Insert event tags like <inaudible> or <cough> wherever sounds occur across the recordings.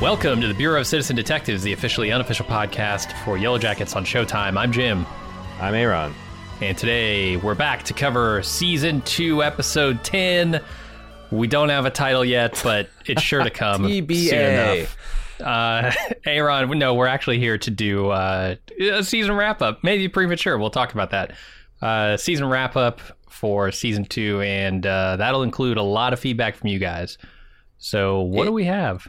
Welcome to the Bureau of Citizen Detectives, the officially unofficial podcast for Yellow Jackets on Showtime. I'm Jim. I'm Aaron. And today we're back to cover season two, episode 10. We don't have a title yet, but it's sure to <laughs> come TBA. soon enough. Uh, <laughs> Aaron, no, we're actually here to do uh, a season wrap up. Maybe premature. We'll talk about that. Uh, season wrap up for season two, and uh, that'll include a lot of feedback from you guys. So, what It- do we have?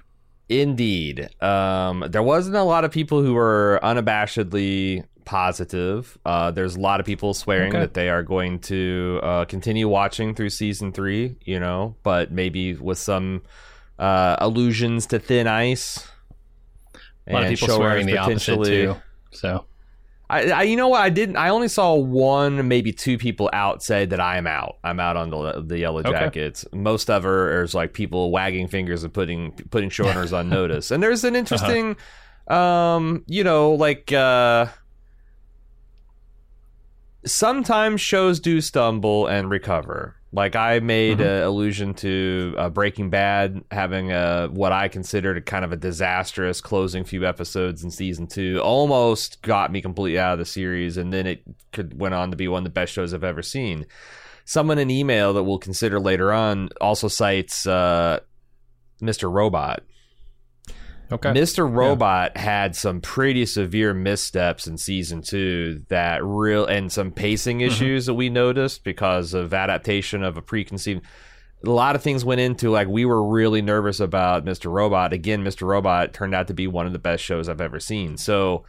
Indeed. Um, there wasn't a lot of people who were unabashedly positive. Uh, there's a lot of people swearing Okay. that they are going to uh, continue watching through season three, you know, but maybe with some uh, allusions to thin ice. A lot of people swearing the opposite too. So, I, I, you know what? I didn't. I only saw one, maybe two people out say that I am out. I'm out on the the yellow Okay. jackets. Most of her is like people wagging fingers and putting putting shoulders on <laughs> notice. And there's an Uh-huh. interesting, um, you know, like uh, sometimes shows do stumble and recover. Like I made Mhm. an allusion to uh, Breaking Bad having a what I considered a kind of a disastrous closing few episodes in season two, almost got me completely out of the series, and then it could went on to be one of the best shows I've ever seen. Someone in email that we'll consider later on also cites uh, Mr. Robot. Okay. Mr. Robot had some pretty severe missteps in season two that real and some pacing Mm-hmm. issues that we noticed because of adaptation of a preconceived. A lot of things went into like we were really nervous about Mr. Robot. Again, Mr. Robot turned out to be one of the best shows I've ever seen. So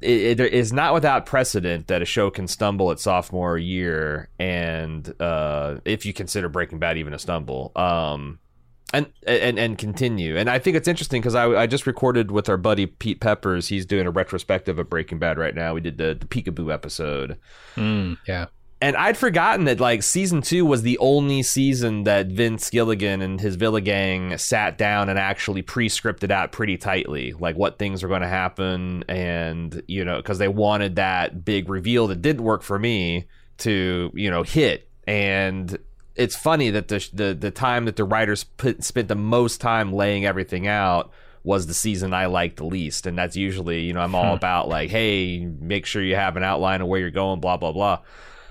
it, it is not without precedent that a show can stumble at sophomore year, and uh, if you consider Breaking Bad even a stumble, um, and and and continue. And I think it's interesting because I, I just recorded with our buddy Pete Peppers. He's doing a retrospective of Breaking Bad right now. We did the the Peekaboo episode, Mm, yeah. and I'd forgotten that like season two was the only season that Vince Gilligan and his Villa gang sat down and actually pre-scripted out pretty tightly, like what things were going to happen, and you know, because they wanted that big reveal that didn't work for me to you know hit. And it's funny that the the the time that the writers put, spent the most time laying everything out was the season I liked the least, and that's usually you know I'm all hmm. about like, hey, make sure you have an outline of where you're going, blah blah blah.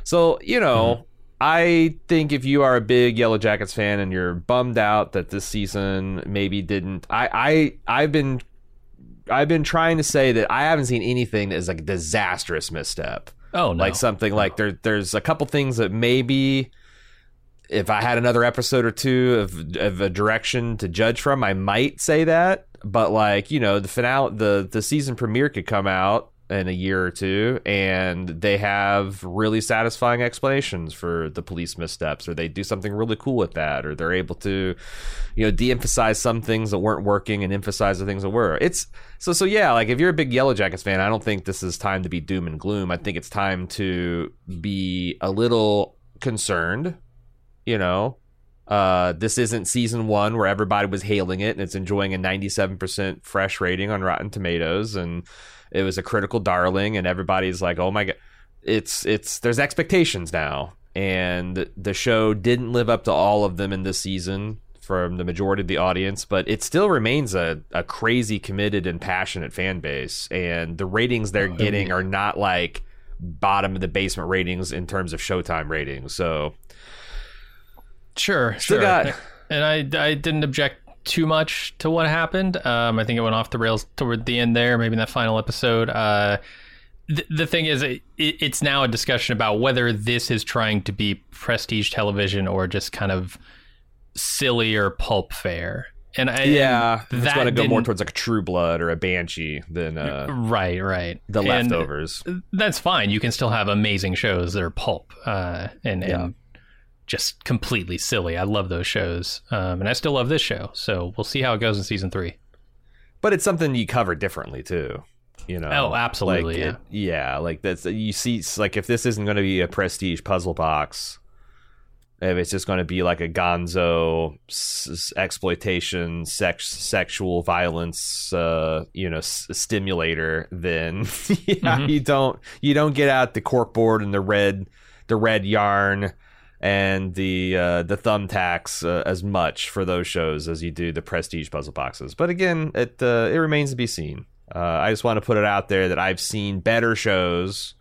So, you know, hmm. I think if you are a big Yellow Jackets fan and you're bummed out that this season maybe didn't I I I've been I've been trying to say that I haven't seen anything that is like a disastrous misstep. Oh no. Like something like there there's a couple things that maybe if I had another episode or two of of a direction to judge from, I might say that. But like, you know, the finale the the season premiere could come out in a year or two and they have really satisfying explanations for the police missteps or they do something really cool with that or they're able to you know de-emphasize some things that weren't working and emphasize the things that were it's so so yeah like if you're a big yellow jackets fan i don't think this is time to be doom and gloom i think it's time to be a little concerned you know uh, this isn't season one where everybody was hailing it and it's enjoying a 97% fresh rating on Rotten Tomatoes and it was a critical darling and everybody's like, oh my god, it's it's there's expectations now. And the show didn't live up to all of them in this season from the majority of the audience, but it still remains a, a crazy committed and passionate fan base. And the ratings they're getting are not like bottom of the basement ratings in terms of Showtime ratings. So Sure, Still sure. got- and I, I didn't object too much to what happened. Um, I think it went off the rails toward the end there, maybe in that final episode. Uh, th- the thing is, it, it's now a discussion about whether this is trying to be prestige television or just kind of silly or pulp fare. And I, yeah, it's that going to go more towards like a True Blood or a Banshee than uh, right, right. the And leftovers. that's fine. You can still have amazing shows that are pulp uh, and Yeah. and just completely silly. I love those shows, um, and I still love this show. So we'll see how it goes in season three. but it's something you cover differently too. You know? Oh, absolutely, Like, it- yeah, like that's you see. Like if this isn't going to be a prestige puzzle box, if it's just going to be like a Gonzo s- exploitation, sex, sexual violence, uh, you know, s- stimulator, then <laughs> yeah, Mhm. you don't you don't get out the corkboard and the red the red yarn and the uh, the thumbtacks uh, as much for those shows as you do the prestige puzzle boxes. But again, it uh, it remains to be seen. Uh, I just want to put it out there that I've seen better shows,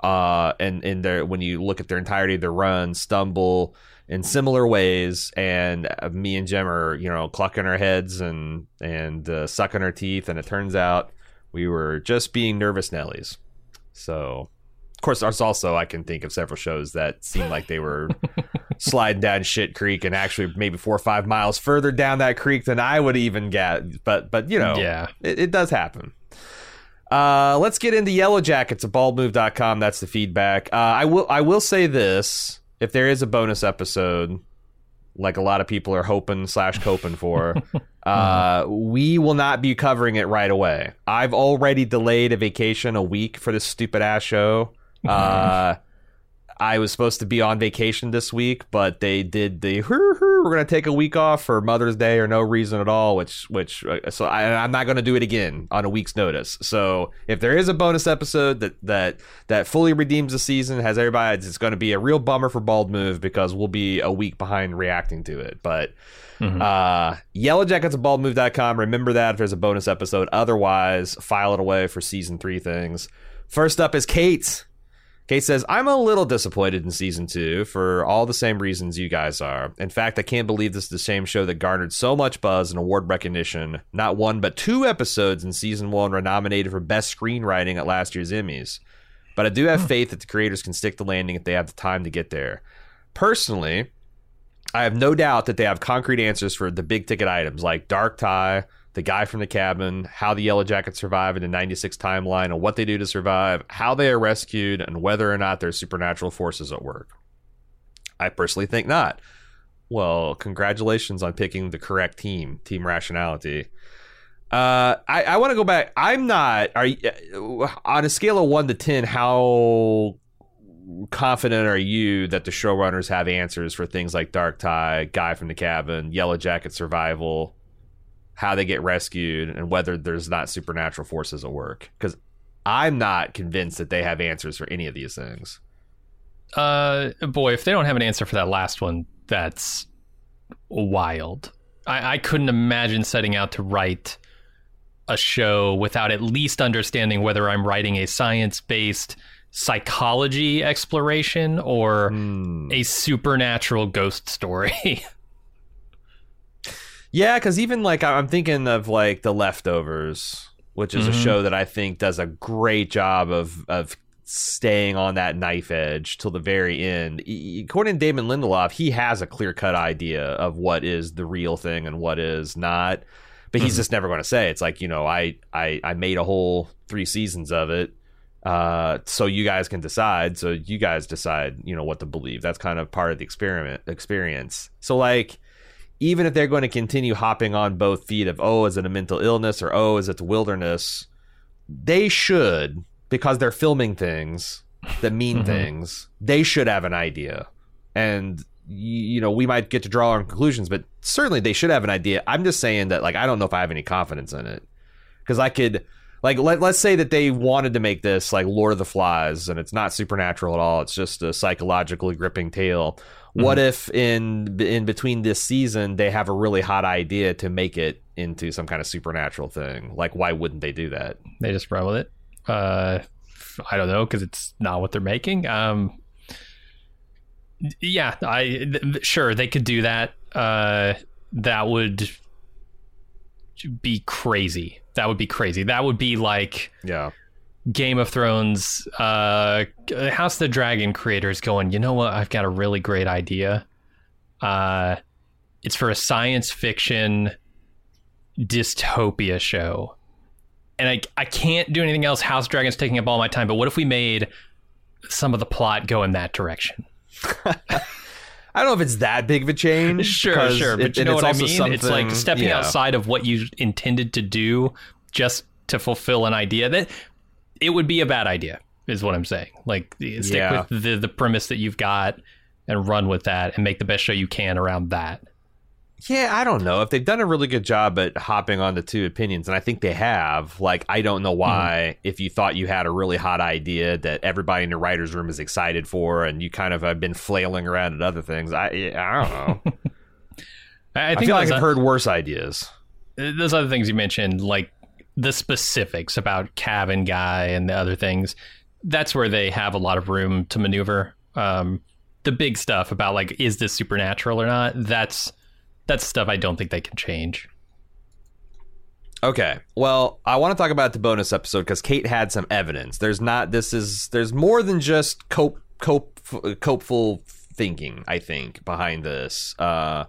uh, and in their when you look at their entirety of their run, stumble in similar ways, and uh, me and Jim are you know clucking our heads and and uh, sucking our teeth, and it turns out we were just being nervous Nellies. So of course, there's also I can think of several shows that seem like they were sliding down shit creek and actually maybe four or five miles further down that creek than I would even get. But but you know, Yeah. it, it does happen. Uh, let's get into Yellow Jackets at baldmove.com. That's the feedback. Uh, I will I will say this: if there is a bonus episode, like a lot of people are hoping slash coping for, <laughs> uh, we will not be covering it right away. I've already delayed a vacation a week for this stupid ass show. Uh, I was supposed to be on vacation this week, but they did the "Hur, hur, we're going to take a week off for Mother's Day or no reason at all, which which uh, so I, I'm not going to do it again on a week's notice. So if there is a bonus episode that that that fully redeems the season, has everybody, it's going to be a real bummer for Bald Move because we'll be a week behind reacting to it. But uh, Yellow Jackets at baldmove.com. Remember that if there's a bonus episode. Otherwise, file it away for season three things. First up is Kate. Kate says, I'm a little disappointed in season two for all the same reasons you guys are. In fact, I can't believe this is the same show that garnered so much buzz and award recognition. Not one, but two episodes in season one were nominated for Best Screenwriting at last year's Emmys. But I do have faith that the creators can stick the landing if they have the time to get there. Personally, I have no doubt that they have concrete answers for the big ticket items like Dark Tai, the guy from the cabin, how the Yellow Jackets survive in the 96 timeline, and what they do to survive, how they are rescued, and whether or not there's supernatural forces at work. I personally think not. Well, congratulations on picking the correct team, Team Rationality. Uh, I, I want to go back. I'm not. Are you, on a scale of one to ten? How confident are you that the showrunners have answers for things like Dark Tai, Guy from the Cabin, Yellow Jacket Survival, how they get rescued, and whether there's not supernatural forces at work? Because I'm not convinced that they have answers for any of these things. Uh, boy, if they don't have an answer for that last one, that's wild. I, I couldn't imagine setting out to write a show without at least understanding whether I'm writing a science based psychology exploration or Hmm. a supernatural ghost story. <laughs> Yeah, because even like I- I'm thinking of like The Leftovers, which is a Mhm. show that I think does a great job of of staying on that knife edge till the very end. According to Damon Lindelof, he has a clear cut idea of what is the real thing and what is not, but he's Mhm. just never going to say. It's like you know, I I I made a whole three seasons of it. Uh, so you guys can decide. So you guys decide, you know, what to believe. That's kind of part of the experiment experience. So like, even if they're going to continue hopping on both feet of oh is it a mental illness or oh is it the wilderness they should because they're filming things that mean Mhm. things they should have an idea. And you know we might get to draw our own conclusions but certainly they should have an idea. I'm just saying that like i don't know if i have any confidence in it. Because i could like let, let's say that they wanted to make this like lord of the flies and it's not supernatural at all. It's just a psychologically gripping tale what if in in between this season they have a really hot idea to make it into some kind of supernatural thing like why wouldn't they do that they just run with it. Uh, I don't know because it's not what they're making. Um, yeah, I th- sure they could do that. Uh, that would be crazy. That would be crazy. That would be like yeah Game of Thrones, uh, House of the Dragon creators going, you know what? I've got a really great idea. Uh, it's for a science fiction dystopia show. And I I can't do anything else. House Dragon's taking up all my time. But what if we made some of the plot go in that direction? <laughs> I don't know if it's that big of a change. <laughs> Sure, sure. But it- you know what I mean? It's like stepping yeah. outside of what you intended to do just to fulfill an idea that it would be a bad idea, is what I'm saying. Like stick Yeah. with the the premise that you've got and run with that and make the best show you can around that. Yeah, I don't know if they've done a really good job at hopping on the two opinions, and I think they have. Like, I don't know hmm. why. If you thought you had a really hot idea that everybody in the writers' room is excited for, and you kind of have been flailing around at other things, I I don't know. <laughs> I, I I, think feel like I've heard worse ideas. those other things you mentioned, like the specifics about Cabin Guy and the other things, that's where they have a lot of room to maneuver. Um, the big stuff about like is this supernatural or not? That's that's stuff I don't think they can change. Okay. Well, I want to talk about the bonus episode because Kate had some evidence. There's not. This is. There's more than just cope cope copeful thinking. I think behind this. Uh,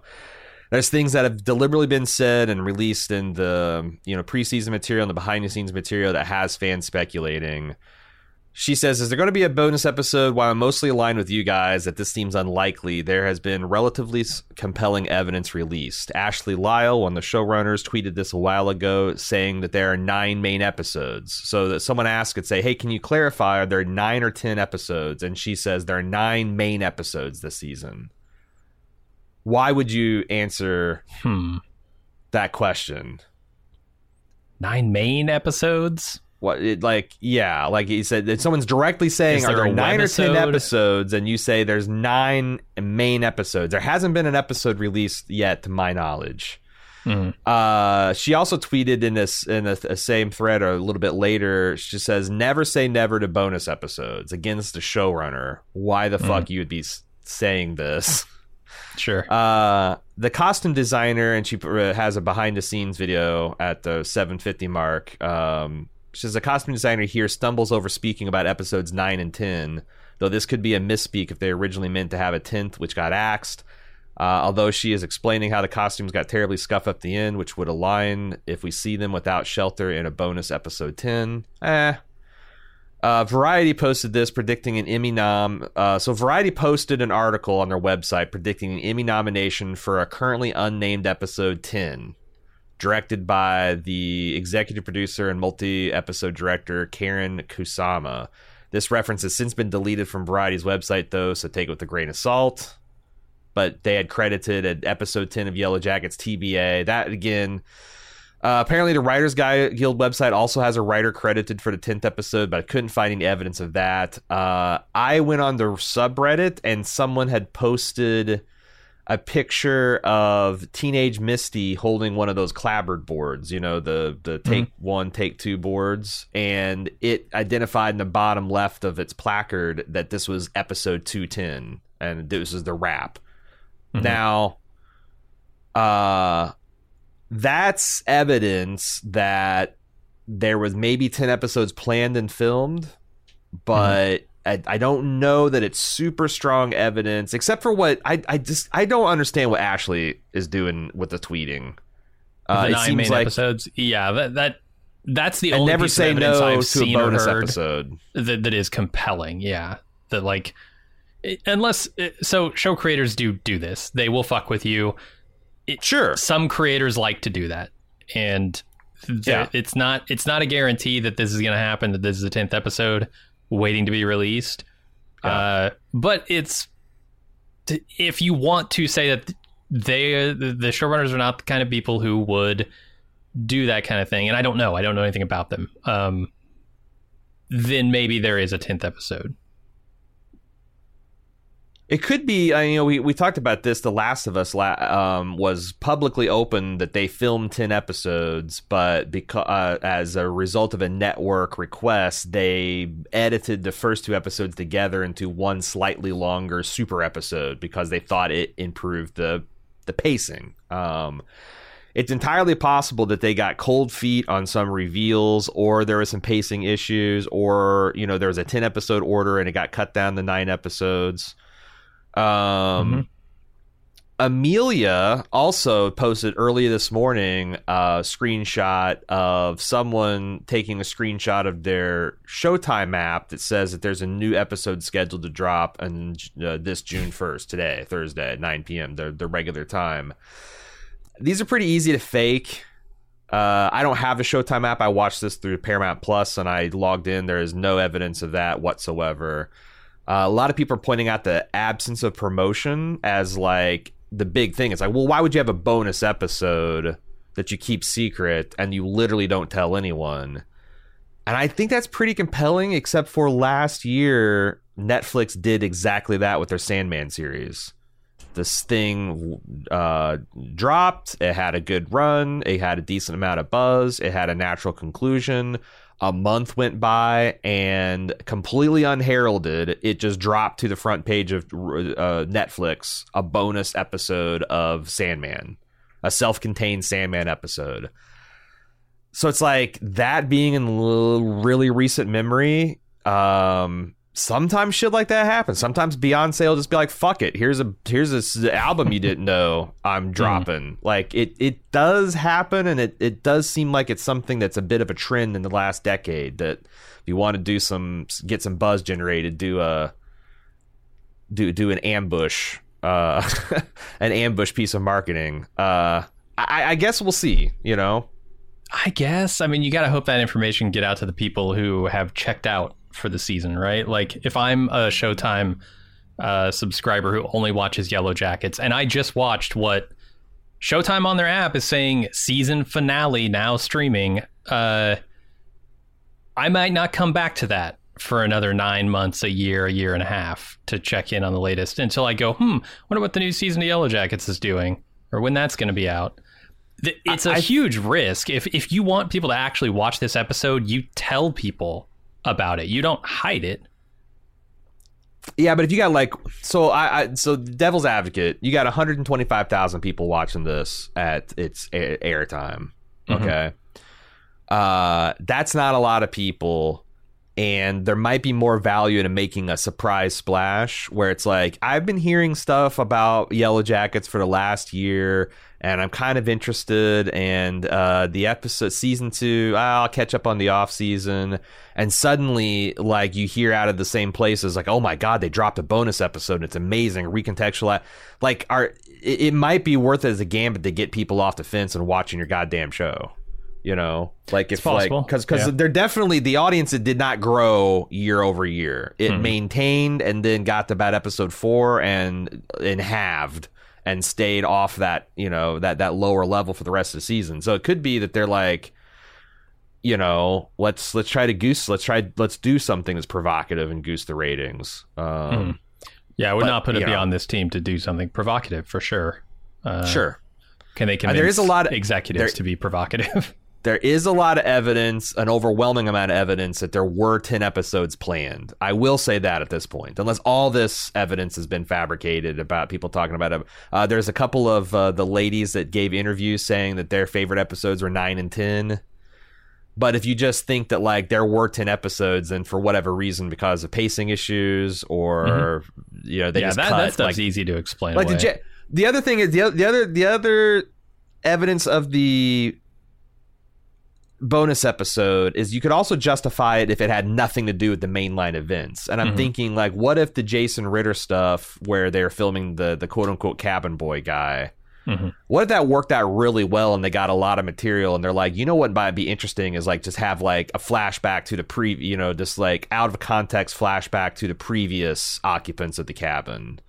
there's things that have deliberately been said and released in the you know preseason material and the behind the scenes material that has fans speculating. She says, Is there going to be a bonus episode? While I'm mostly aligned with you guys that this seems unlikely, there has been relatively compelling evidence released. Ashley Lyle, one of the showrunners, tweeted this a while ago saying that there are nine main episodes. So that someone asked could say, Hey, can you clarify? Are there nine or 10 episodes? And she says there are nine main episodes this season. Why would you answer Hmm. that question? Nine main episodes. What it like? Yeah, like he said, that someone's directly saying, Is "Are there there nine or ten episodes?" And you say there's nine main episodes. There hasn't been an episode released yet, to my knowledge. Mhm. Uh, she also tweeted in this in a same thread or a little bit later. She says, "Never say never to bonus episodes." Against the showrunner, why the fuck you would be saying this? <laughs> Sure. Uh, the costume designer, and she uh, has a behind the scenes video at the 750 mark. Um, she says costume designer here stumbles over speaking about episodes 9 and 10, though this could be a misspeak if they originally meant to have a 10th, which got axed. Uh, although she is explaining how the costumes got terribly scuffed up the end, which would align if we see them without shelter in a bonus episode 10. Eh, uh, Variety posted this predicting an Emmy nom. Uh, so Variety posted an article on their website predicting an Emmy nomination for a currently unnamed episode 10, directed by the executive producer and multi-episode director Karyn Kusama. This reference has since been deleted from Variety's website, though, so take it with a grain of salt. But they had credited at episode 10 of Yellow Jackets TBA. That again. Uh, apparently, the Writers Guild website also has a writer credited for the 10th episode, but I couldn't find any evidence of that. Uh, I went on the subreddit and someone had posted a picture of teenage Misty holding one of those clapboard boards, you know, the, the take one, take two boards, and it identified in the bottom left of its placard that this was episode 210 and this is the wrap. Now, uh, that's evidence that there was maybe 10 episodes planned and filmed but I, I don't know that it's super strong evidence except for what I, I just i don't understand what ashley is doing with the tweeting uh, the it nine seems main like episodes. Yeah, that that that's the I only never piece say no I've to a bonus episode that, that is compelling. Yeah, that like unless so show creators do do this, they will fuck with you. Sure Some creators like to do that, and Yeah. it's not it's not a guarantee that this is going to happen. That this is the tenth episode waiting to be released. Yeah. Uh, but it's if you want to say that they the the showrunners are not the kind of people who would do that kind of thing, and I don't know, I don't know anything about them. Um, then maybe there is a tenth episode. It could be, uh, you know, we, we talked about this. The Last of Us la- um, was publicly open that they filmed 10 episodes, but because uh, as a result of a network request, they edited the first two episodes together into one slightly longer super episode because they thought it improved the, the pacing. Um, it's entirely possible that they got cold feet on some reveals or there was some pacing issues or you know there was a 10 episode order and it got cut down to 9 episodes um Amelia also posted earlier this morning a screenshot of someone taking a screenshot of their Showtime app that says that there's a new episode scheduled to drop on uh, this June 1st, today, Thursday at 9 p.m., the, the regular time. These are pretty easy to fake. Uh, I don't have the Showtime app. I watched this through Paramount Plus and I logged in. There is no evidence of that whatsoever. Uh, a lot of people are pointing out the absence of promotion as like the big thing. It's like, well, why would you have a bonus episode that you keep secret and you literally don't tell anyone? And I think that's pretty compelling, except for last year, Netflix did exactly that with their Sandman series. This thing uh, dropped. It had a good run. It had a decent amount of buzz. It had a natural conclusion. A month went by, and completely unheralded, it just dropped to the front page of uh, Netflix a bonus episode of Sandman, a self contained Sandman episode. So it's like that being in really recent memory. Um, sometimes shit like that happens. Sometimes Beyonce will just be like, "Fuck it, here's a here's this album you didn't know I'm dropping." like it it does happen, and it it does seem like it's something that's a bit of a trend in the last decade. That if you want to do some get some buzz generated, do a do do an ambush, uh, <laughs> an ambush piece of marketing. Uh, I, I guess we'll see. You know. I guess. I mean, you got to hope that information get out to the people who have checked out for the season, right? Like if I'm a Showtime uh, subscriber who only watches Yellow Jackets, and I just watched what Showtime on their app is saying season finale now streaming, uh, I might not come back to that for another nine months, a year, a year and a half to check in on the latest until I go, hmm, wonder what the new season of Yellow Jackets is doing or when that's going to be out. It's a I, huge risk. If if you want people to actually watch this episode, you tell people about it. You don't hide it. Yeah, but if you got like so I, I so Devil's Advocate, you got 125,000 people watching this at its airtime. Mm-hmm. Okay. Uh that's not a lot of people and there might be more value in making a surprise splash where it's like I've been hearing stuff about Yellow Jackets for the last year and I'm kind of interested. And uh, the episode season two, I'll catch up on the off season, and suddenly, like you hear out of the same places, like, oh my god, they dropped a bonus episode. And it's amazing, recontextualize. Like, are it, it might be worth it as a gambit to get people off the fence and watching your goddamn show. You know, like if like because because yeah. they're definitely the audience it did not grow year over year. It hmm maintained and then got to about episode four and and halved and stayed off that you know that that lower level for the rest of the season. So it could be that they're like, you know, let's let's try to goose, let's try let's do something that's provocative and goose the ratings. Um, mm. Yeah, I would but, not put it beyond know. this team to do something provocative for sure. Uh, sure. Can they convince uh, there is a lot of executives there, to be provocative? <laughs> there is a lot of evidence, an overwhelming amount of evidence that there were 10 episodes planned. I will say that at this point, unless all this evidence has been fabricated about people talking about it. Uh, there's a couple of uh, the ladies that gave interviews saying that their favorite episodes were 9 and 10. But if you just think that like there were 10 episodes and for whatever reason, because of pacing issues or, mm-hmm. you know, they yeah, just that, cut. That stuff's like, easy to explain. Like the, the other thing is the, the other, the other evidence of the bonus episode is you could also justify it if it had nothing to do with the mainline events. And I'm mm-hmm. thinking like, what if the Jason Ritter stuff where they're filming the the quote unquote cabin boy guy? Mm-hmm. What if that worked out really well and they got a lot of material and they're like, you know what might be interesting is like just have like a flashback to the pre, you know, just like out of context flashback to the previous occupants of the cabin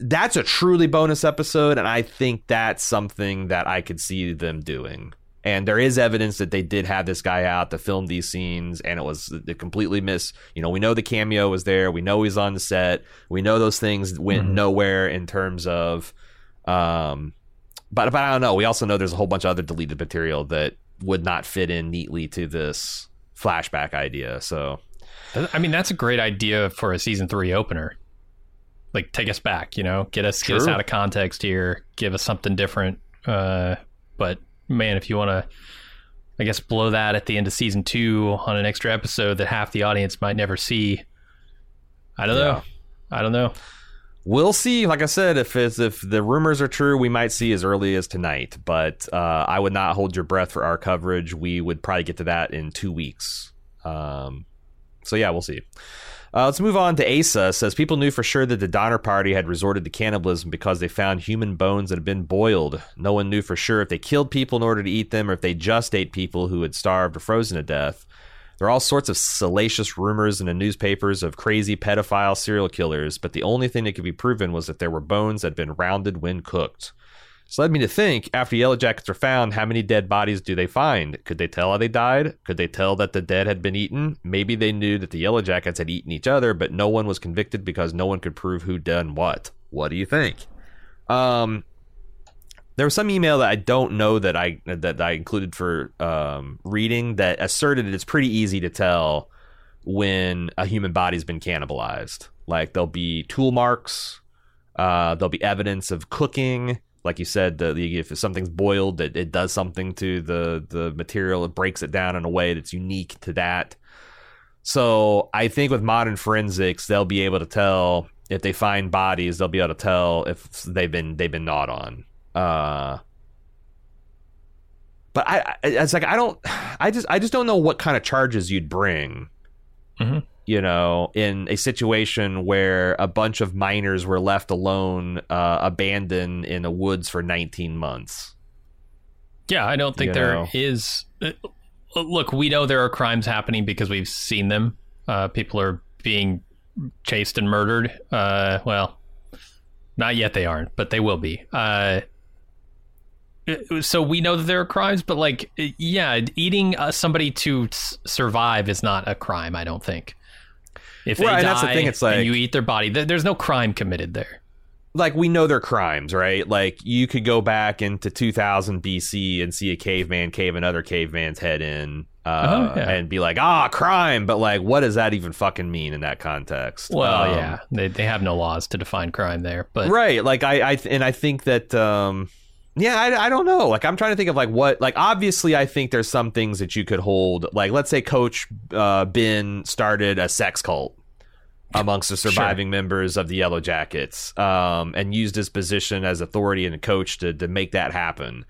that's a truly bonus episode, and I think that's something that I could see them doing. And there is evidence that they did have this guy out to film these scenes, and it was completely miss. You know, we know the cameo was there. We know he's on the set. We know those things went mm-hmm. nowhere in terms of, um, but but I don't know. We also know there's a whole bunch of other deleted material that would not fit in neatly to this flashback idea. So, I mean, that's a great idea for a season three opener like take us back, you know, get us get us out of context here, give us something different. Uh, but man, if you want to, I guess blow that at the end of season two on an extra episode that half the audience might never see. I don't yeah. know. I don't know. We'll see. Like I said, if it's, if the rumors are true, we might see as early as tonight. But uh, I would not hold your breath for our coverage. We would probably get to that in two weeks. Um, so yeah, we'll see. Uh, let's move on to Asa. Says people knew for sure that the Donner Party had resorted to cannibalism because they found human bones that had been boiled. No one knew for sure if they killed people in order to eat them or if they just ate people who had starved or frozen to death. There are all sorts of salacious rumors in the newspapers of crazy pedophile serial killers, but the only thing that could be proven was that there were bones that had been rounded when cooked. This led me to think after Yellow Jackets were found, how many dead bodies do they find? Could they tell how they died? Could they tell that the dead had been eaten? Maybe they knew that the Yellow Jackets had eaten each other, but no one was convicted because no one could prove who done what. What do you think? Um, there was some email that I don't know that I that I included for um, reading that asserted that it's pretty easy to tell when a human body's been cannibalized. Like there'll be tool marks, uh, there'll be evidence of cooking. Like you said, the, the, if something's boiled, it, it does something to the the material. It breaks it down in a way that's unique to that. So I think with modern forensics, they'll be able to tell if they find bodies. They'll be able to tell if they've been they've been gnawed on. Uh, but I, I, it's like I don't, <sighs> I just, I just don't know what kind of charges you'd bring. Mhm. You know, in a situation where a bunch of miners were left alone, uh, abandoned in the woods for 19 months. Yeah, I don't think You there know. is. uh, Look, we know there are crimes happening because we've seen them. Uh, people are being chased and murdered. Uh, well, not yet they aren't, but they will be. Uh, so we know that there are crimes, but like, yeah, eating uh, somebody to s- survive is not a crime. I don't think. If they Right, and die that's the thing, it's like- and you eat their body, there's no crime committed there. like we know they're crimes, right? Like you could go back into 2000 BC and see a caveman cave another caveman's head in, uh, Oh, yeah. and be like, ah, crime. But like, what does that even fucking mean in that context? Well, Um, yeah, they they have no laws to define crime there, but right. Like I, I, and I think that, um, yeah, I, I don't know. Like I'm trying to think of like what, like obviously, I think there's some things that you could hold. Like let's say Coach uh, Ben started a sex cult amongst the surviving members of the Yellow Jackets, um, and used his position as authority and coach to to make that happen.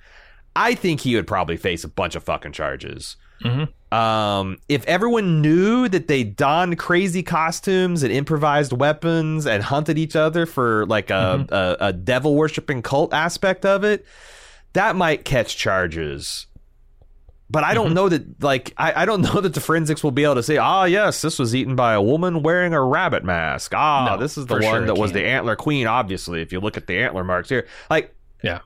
I think he would probably face a bunch of fucking charges. Mhm. Um, if everyone knew that they donned crazy costumes and improvised weapons and hunted each other for like a, a, a devil worshipping cult aspect of it, that might catch charges. But I don't know that like I, I don't <laughs> know that the forensics will be able to say, ah yes, this was eaten by a woman wearing a rabbit mask. Ah, No, this is the one sure that was the antler queen, obviously, if you look at the antler marks here. Like yeah.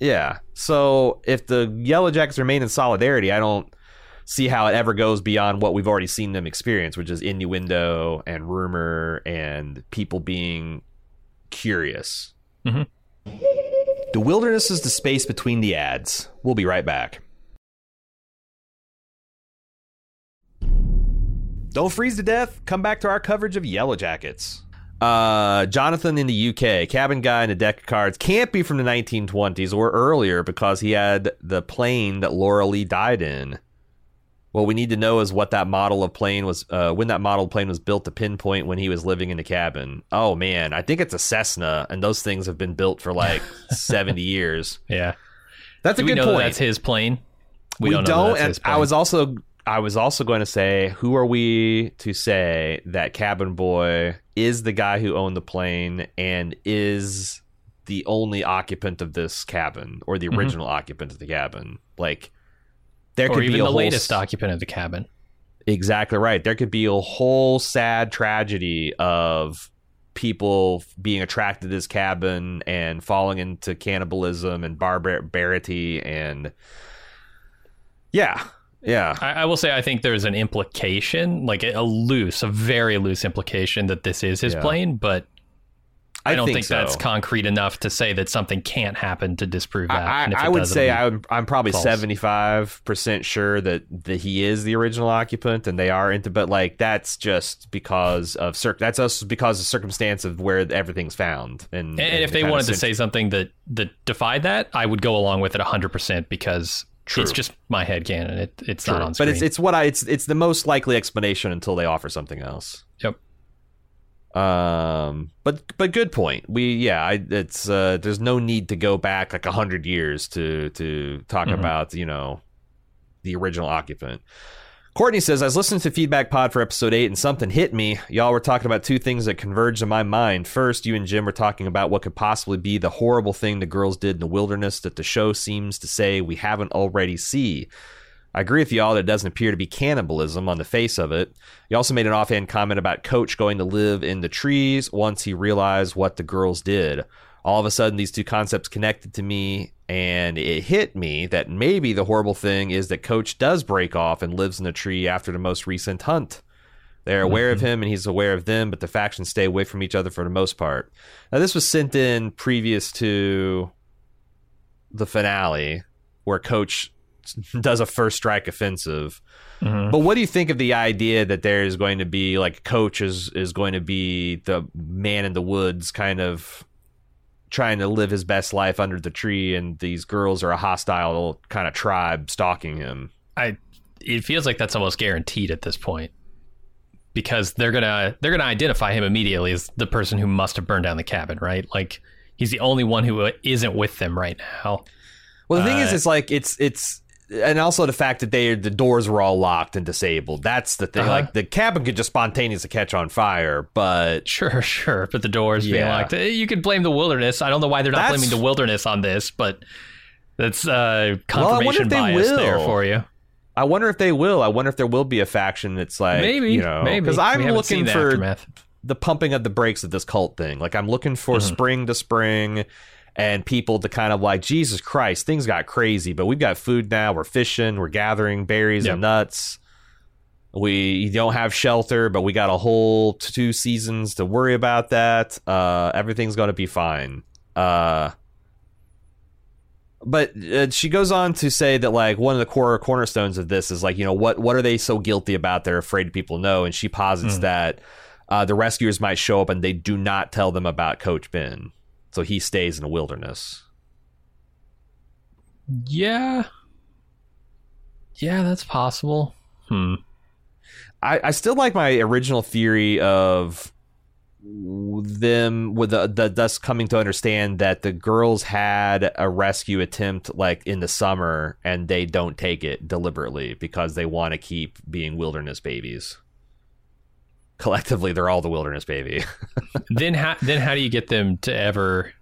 yeah. So if the Yellow Jackets remain in solidarity, I don't see how it ever goes beyond what we've already seen them experience, which is innuendo and rumor and people being curious. Mhm. The wilderness is the space between the ads. We'll be right back. Don't freeze to death. Come back to our coverage of Yellow Jackets. Uh, Jonathan in the UK, cabin guy in a deck of cards, can't be from the 1920s or earlier because he had the plane that Laura Lee died in. What we need to know is what that model of plane was, uh, when that model plane was built to pinpoint when he was living in the cabin. Oh man, I think it's a Cessna, and those things have been built for like <laughs> 70 years. Yeah. That's Do a we good know point. that that's his plane? we, don't, don't, that's and I was also I was also going to say, who are we to say that Cabin Boy is the guy who owned the plane and is the only occupant of this cabin or the Mhm. original occupant of the cabin? Like, there or could be a the latest s- occupant of the cabin. Exactly right. There could be a whole sad tragedy of people being attracted to this cabin and falling into cannibalism and barbarity and yeah, yeah. I, I will say, I think there's an implication, like a, loose, a very loose implication that this is his Yeah. plane, but I, don't think, so. that's concrete enough to say that something can't happen to disprove that. I, I, and if I would does, say I would, I'm probably seventy five percent sure that that he is the original occupant and they are into, but like that's just because of circ. That's us because of circumstance of where everything's found. And, And, if they wanted to say something that that defied that, I would go along with it 100% because True. it's just my head canon. It, it's True. not on but screen. it's it's what I it's it's the most likely explanation until they offer something else. Yep. Um, but but good point. We yeah, I, it's uh, there's no need to go back like a hundred years to to talk Mhm. about you know the original occupant. Courtney says, I was listening to Feedback Pod for episode 8 and something hit me. Y'all were talking about two things that converged in my mind. First, you and Jim were talking about what could possibly be the horrible thing the girls did in the wilderness that the show seems to say we haven't already see. I agree with y'all that it doesn't appear to be cannibalism on the face of it. You also made an offhand comment about Coach going to live in the trees once he realized what the girls did. All of a sudden, these two concepts connected to me, and it hit me that maybe the horrible thing is that Coach does break off and lives in a tree after the most recent hunt. They're aware of him and he's aware of them, but the factions stay away from each other for the most part. Now, this was sent in previous to the finale, where Coach <laughs> does a first strike offensive. Mhm. But what do you think of the idea that there is going to be like coach is is going to be the man in the woods kind of trying to live his best life under the tree and these girls are a hostile kind of tribe stalking him. I it feels like that's almost guaranteed at this point because they're gonna they're gonna identify him immediately as the person who must have burned down the cabin, right? Like he's the only one who isn't with them right now. Well, the thing is Uh, it's like it's it's and also the fact that they the doors were all locked and disabled. That's the thing. Uh-huh. Like the cabin could just spontaneously catch on fire, but Sure, <laughs> sure, but the doors being locked. You could blame the wilderness. I don't know why they're not That's- blaming the wilderness on this, but that's uh, confirmation they bias there for you. I wonder if they will. I wonder if there will be a faction that's like maybe, you know maybe because I'm looking the for aftermath. the pumping of the brakes of this cult thing. Like I'm looking for Mhm. spring to spring and people to kind of like Jesus Christ, things got crazy, but we've got food now. We're fishing, we're gathering berries Yep. and nuts. We don't have shelter, but we got a whole two seasons to worry about that. Uh, everything's going to be fine. Uh, but uh, she goes on to say that like one of the core cornerstones of this is like you know what what are they so guilty about they're afraid people know and she posits Mm. that uh, the rescuers might show up and they do not tell them about coach ben so he stays in the wilderness Yeah, yeah, that's possible. Hmm. I, I still like my original theory of them with the, the thus coming to understand that the girls had a rescue attempt like in the summer and they don't take it deliberately because they want to keep being wilderness babies collectively they're all the wilderness baby <laughs> then how then how do you get them to ever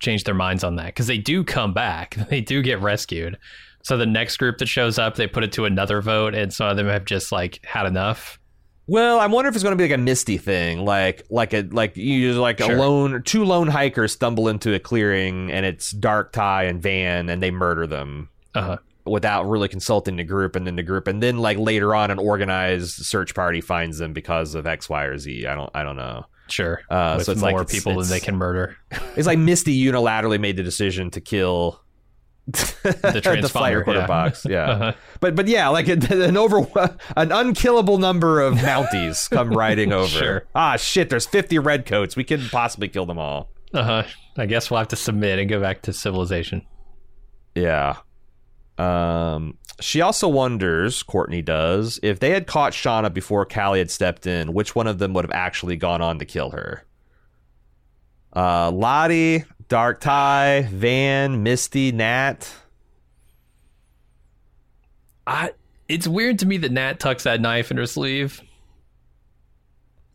change their minds on that? Because they do come back, <laughs> they do get rescued. So the next group that shows up, they put it to another vote, and some of them have just like had enough. Well, I wonder if it's going to be like a misty thing, like like a like you like Sure. a lone two lone hikers stumble into a clearing and it's Dark Tai and Van and they murder them Uh huh. Without really consulting the group and then the group and then like later on an organized search party finds them because of X, Y, or Z. I don't I don't know. Sure. Uh, With so it's more like it's- people than they can murder. It's like Misty unilaterally made the decision to kill the, transponder, flight recorder yeah. box. Yeah. <laughs> Uh-huh. But but yeah, like an over an unkillable number of Mounties come riding <laughs> over. Sure. Ah shit, there's 50 redcoats. We couldn't possibly kill them all. Uh huh. I guess we'll have to submit and go back to civilization. Yeah. Um she also wonders, Courtney does, if they had caught Shauna before Callie had stepped in, which one of them would have actually gone on to kill her? Uh Lottie, Dark Tai, Van, Misty, Nat. I. It's weird to me that Nat tucks that knife in her sleeve.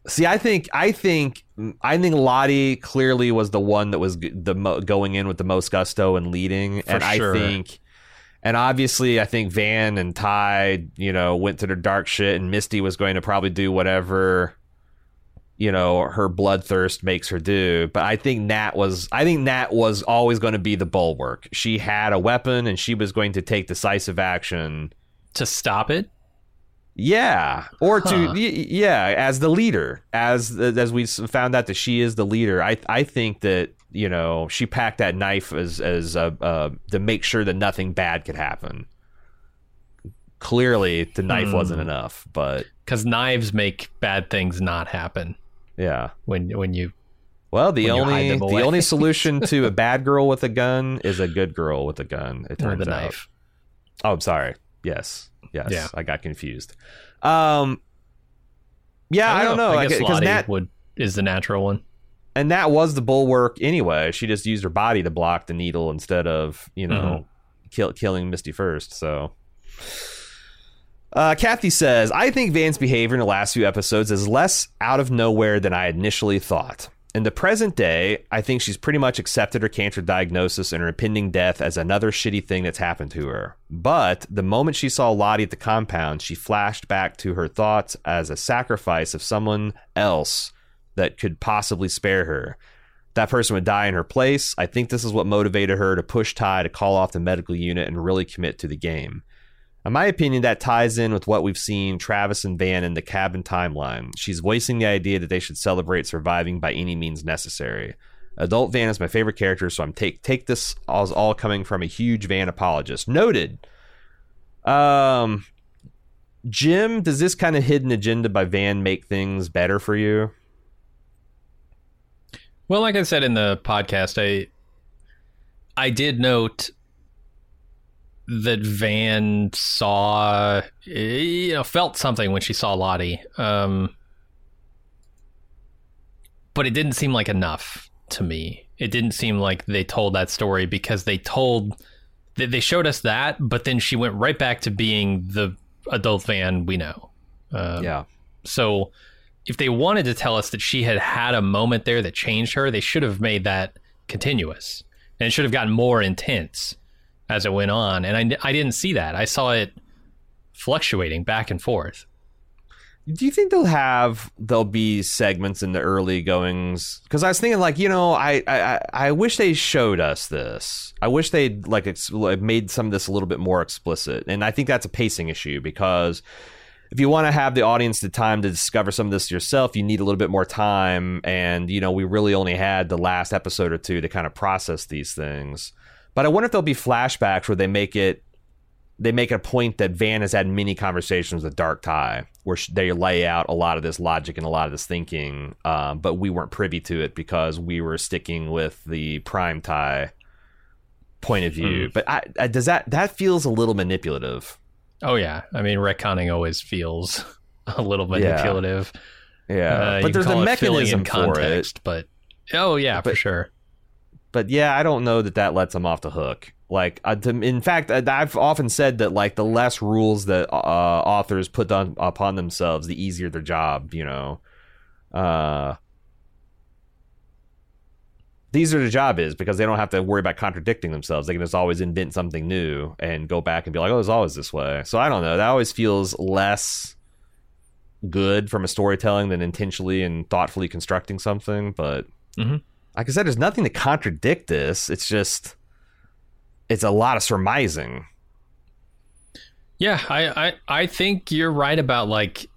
See, I think I think I think Lottie clearly was the one that was the mo- going in with the most gusto and leading, For and sure. I think, and obviously, I think Van and Tai, you know, went to their dark shit, and Misty was going to probably do whatever, you know, her bloodthirst makes her do. But I think Nat was, I think Nat was always going to be the bulwark. She had a weapon, and she was going to take decisive action. To stop it? Yeah, or to Huh. y- yeah, as the leader, as as we found out that she is the leader. I I think that you know she packed that knife as as uh, uh, to make sure that nothing bad could happen. Clearly, the knife Hmm. wasn't enough, but Because knives make bad things not happen yeah. when when you. Well, the When only the only <laughs> solution to a bad girl with a gun is a good girl with a gun. It Or turns the out. knife. Oh, I'm sorry. Yes, yes, Yeah. I got confused. Um, yeah, I, don't know I guess because Lottie Nat would is the natural one. And that was the bulwark anyway. She just used her body to block the needle instead of, you know, Mhm. kill, killing Misty first. So. Uh, Kathy says, I think Van's behavior in the last few episodes is less out of nowhere than I initially thought. In the present day, I think she's pretty much accepted her cancer diagnosis and her impending death as another shitty thing that's happened to her. But the moment she saw Lottie at the compound, she flashed back to her thoughts as a sacrifice of someone else that could possibly spare her. That person would die in her place. I think this is what motivated her to push Tai to call off the medical unit and really commit to the game. In my opinion, that ties in with what we've seen Travis and Van in the cabin timeline. She's voicing the idea that they should celebrate surviving by any means necessary. Adult Van is my favorite character, so I'm take take this as all coming from a huge Van apologist. Noted. Um, Jim, does this kind of hidden agenda by Van make things better for you? Well, like I said in the podcast, I I did note that Van saw, you know, felt something when she saw Lottie, um, but it didn't seem like enough to me. It didn't seem like they told that story because they told they they showed us that, but then she went right back to being the adult Van we know. Um, yeah. so if they wanted to tell us that she had had a moment there that changed her, they should have made that continuous. And it should have gotten more intense as it went on. And I, I didn't see that. I saw it fluctuating back and forth. Do you think they'll have there'll be segments in the early goings? Because I was thinking, like, you know, I, I I wish they showed us this. I wish they'd like ex- made some of this a little bit more explicit. And I think that's a pacing issue because if you want to have the audience the time to discover some of this yourself, you need a little bit more time. And you know, we really only had the last episode or two to kind of process these things. But I wonder if there'll be flashbacks where they make it they make a point that Van has had many conversations with Dark Tai, where they lay out a lot of this logic and a lot of this thinking, um, but we weren't privy to it because we were sticking with the Prime Tai point of view. But I, I, does that that feels a little manipulative? Oh, yeah. I mean, retconning always feels <laughs> a little manipulative. Yeah, Uh, but there's a call it filling in mechanism for it. context, But oh, yeah, for sure. but yeah, I don't know that that lets them off the hook. Like, uh, to, in fact, I- I've often said that like the less rules that uh, authors put on upon themselves, the easier their job. You know, uh, the easier the job is because they don't have to worry about contradicting themselves. They can just always invent something new and go back and be like, "Oh, it's always this way." So I don't know. That always feels less good from a storytelling than intentionally and thoughtfully constructing something. But Mhm. like I said, there's nothing to contradict this. It's just it's a lot of surmising. Yeah, I, I I think you're right about like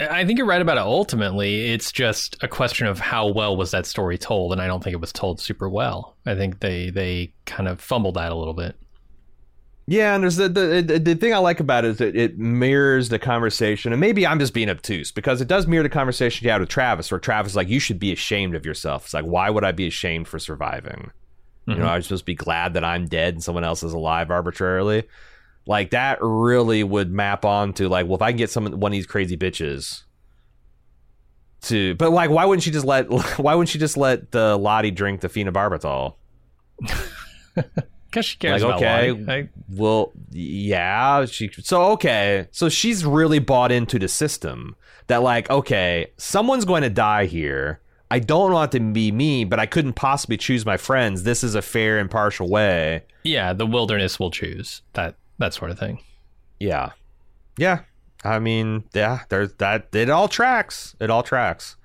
I think you're right about it ultimately. It's just a question of how well was that story told, and I don't think it was told super well. I think they they kind of fumbled that a little bit. Yeah, and there's the the, the thing I like about it is that it mirrors the conversation, and maybe I'm just being obtuse because it does mirror the conversation you had with Travis, where Travis is like, "You should be ashamed of yourself." It's like, why would I be ashamed for surviving? You know, mm-hmm. I'm supposed to be glad that I'm dead and someone else is alive arbitrarily. Like that really would map onto like, well, if I can get some one of these crazy bitches to, but like, why wouldn't she just let? <laughs> Why wouldn't she just let the Lottie drink the phenobarbital? Because <laughs> she cares Like, okay, Lottie. Well, yeah, she. So okay, so she's really bought into the system that like, okay, someone's going to die here. I don't want it to be me, but I couldn't possibly choose my friends. This is a fair, impartial way. yeah, the wilderness will choose that that sort of thing. Yeah, yeah. I mean, yeah. There's that. It all tracks. It all tracks.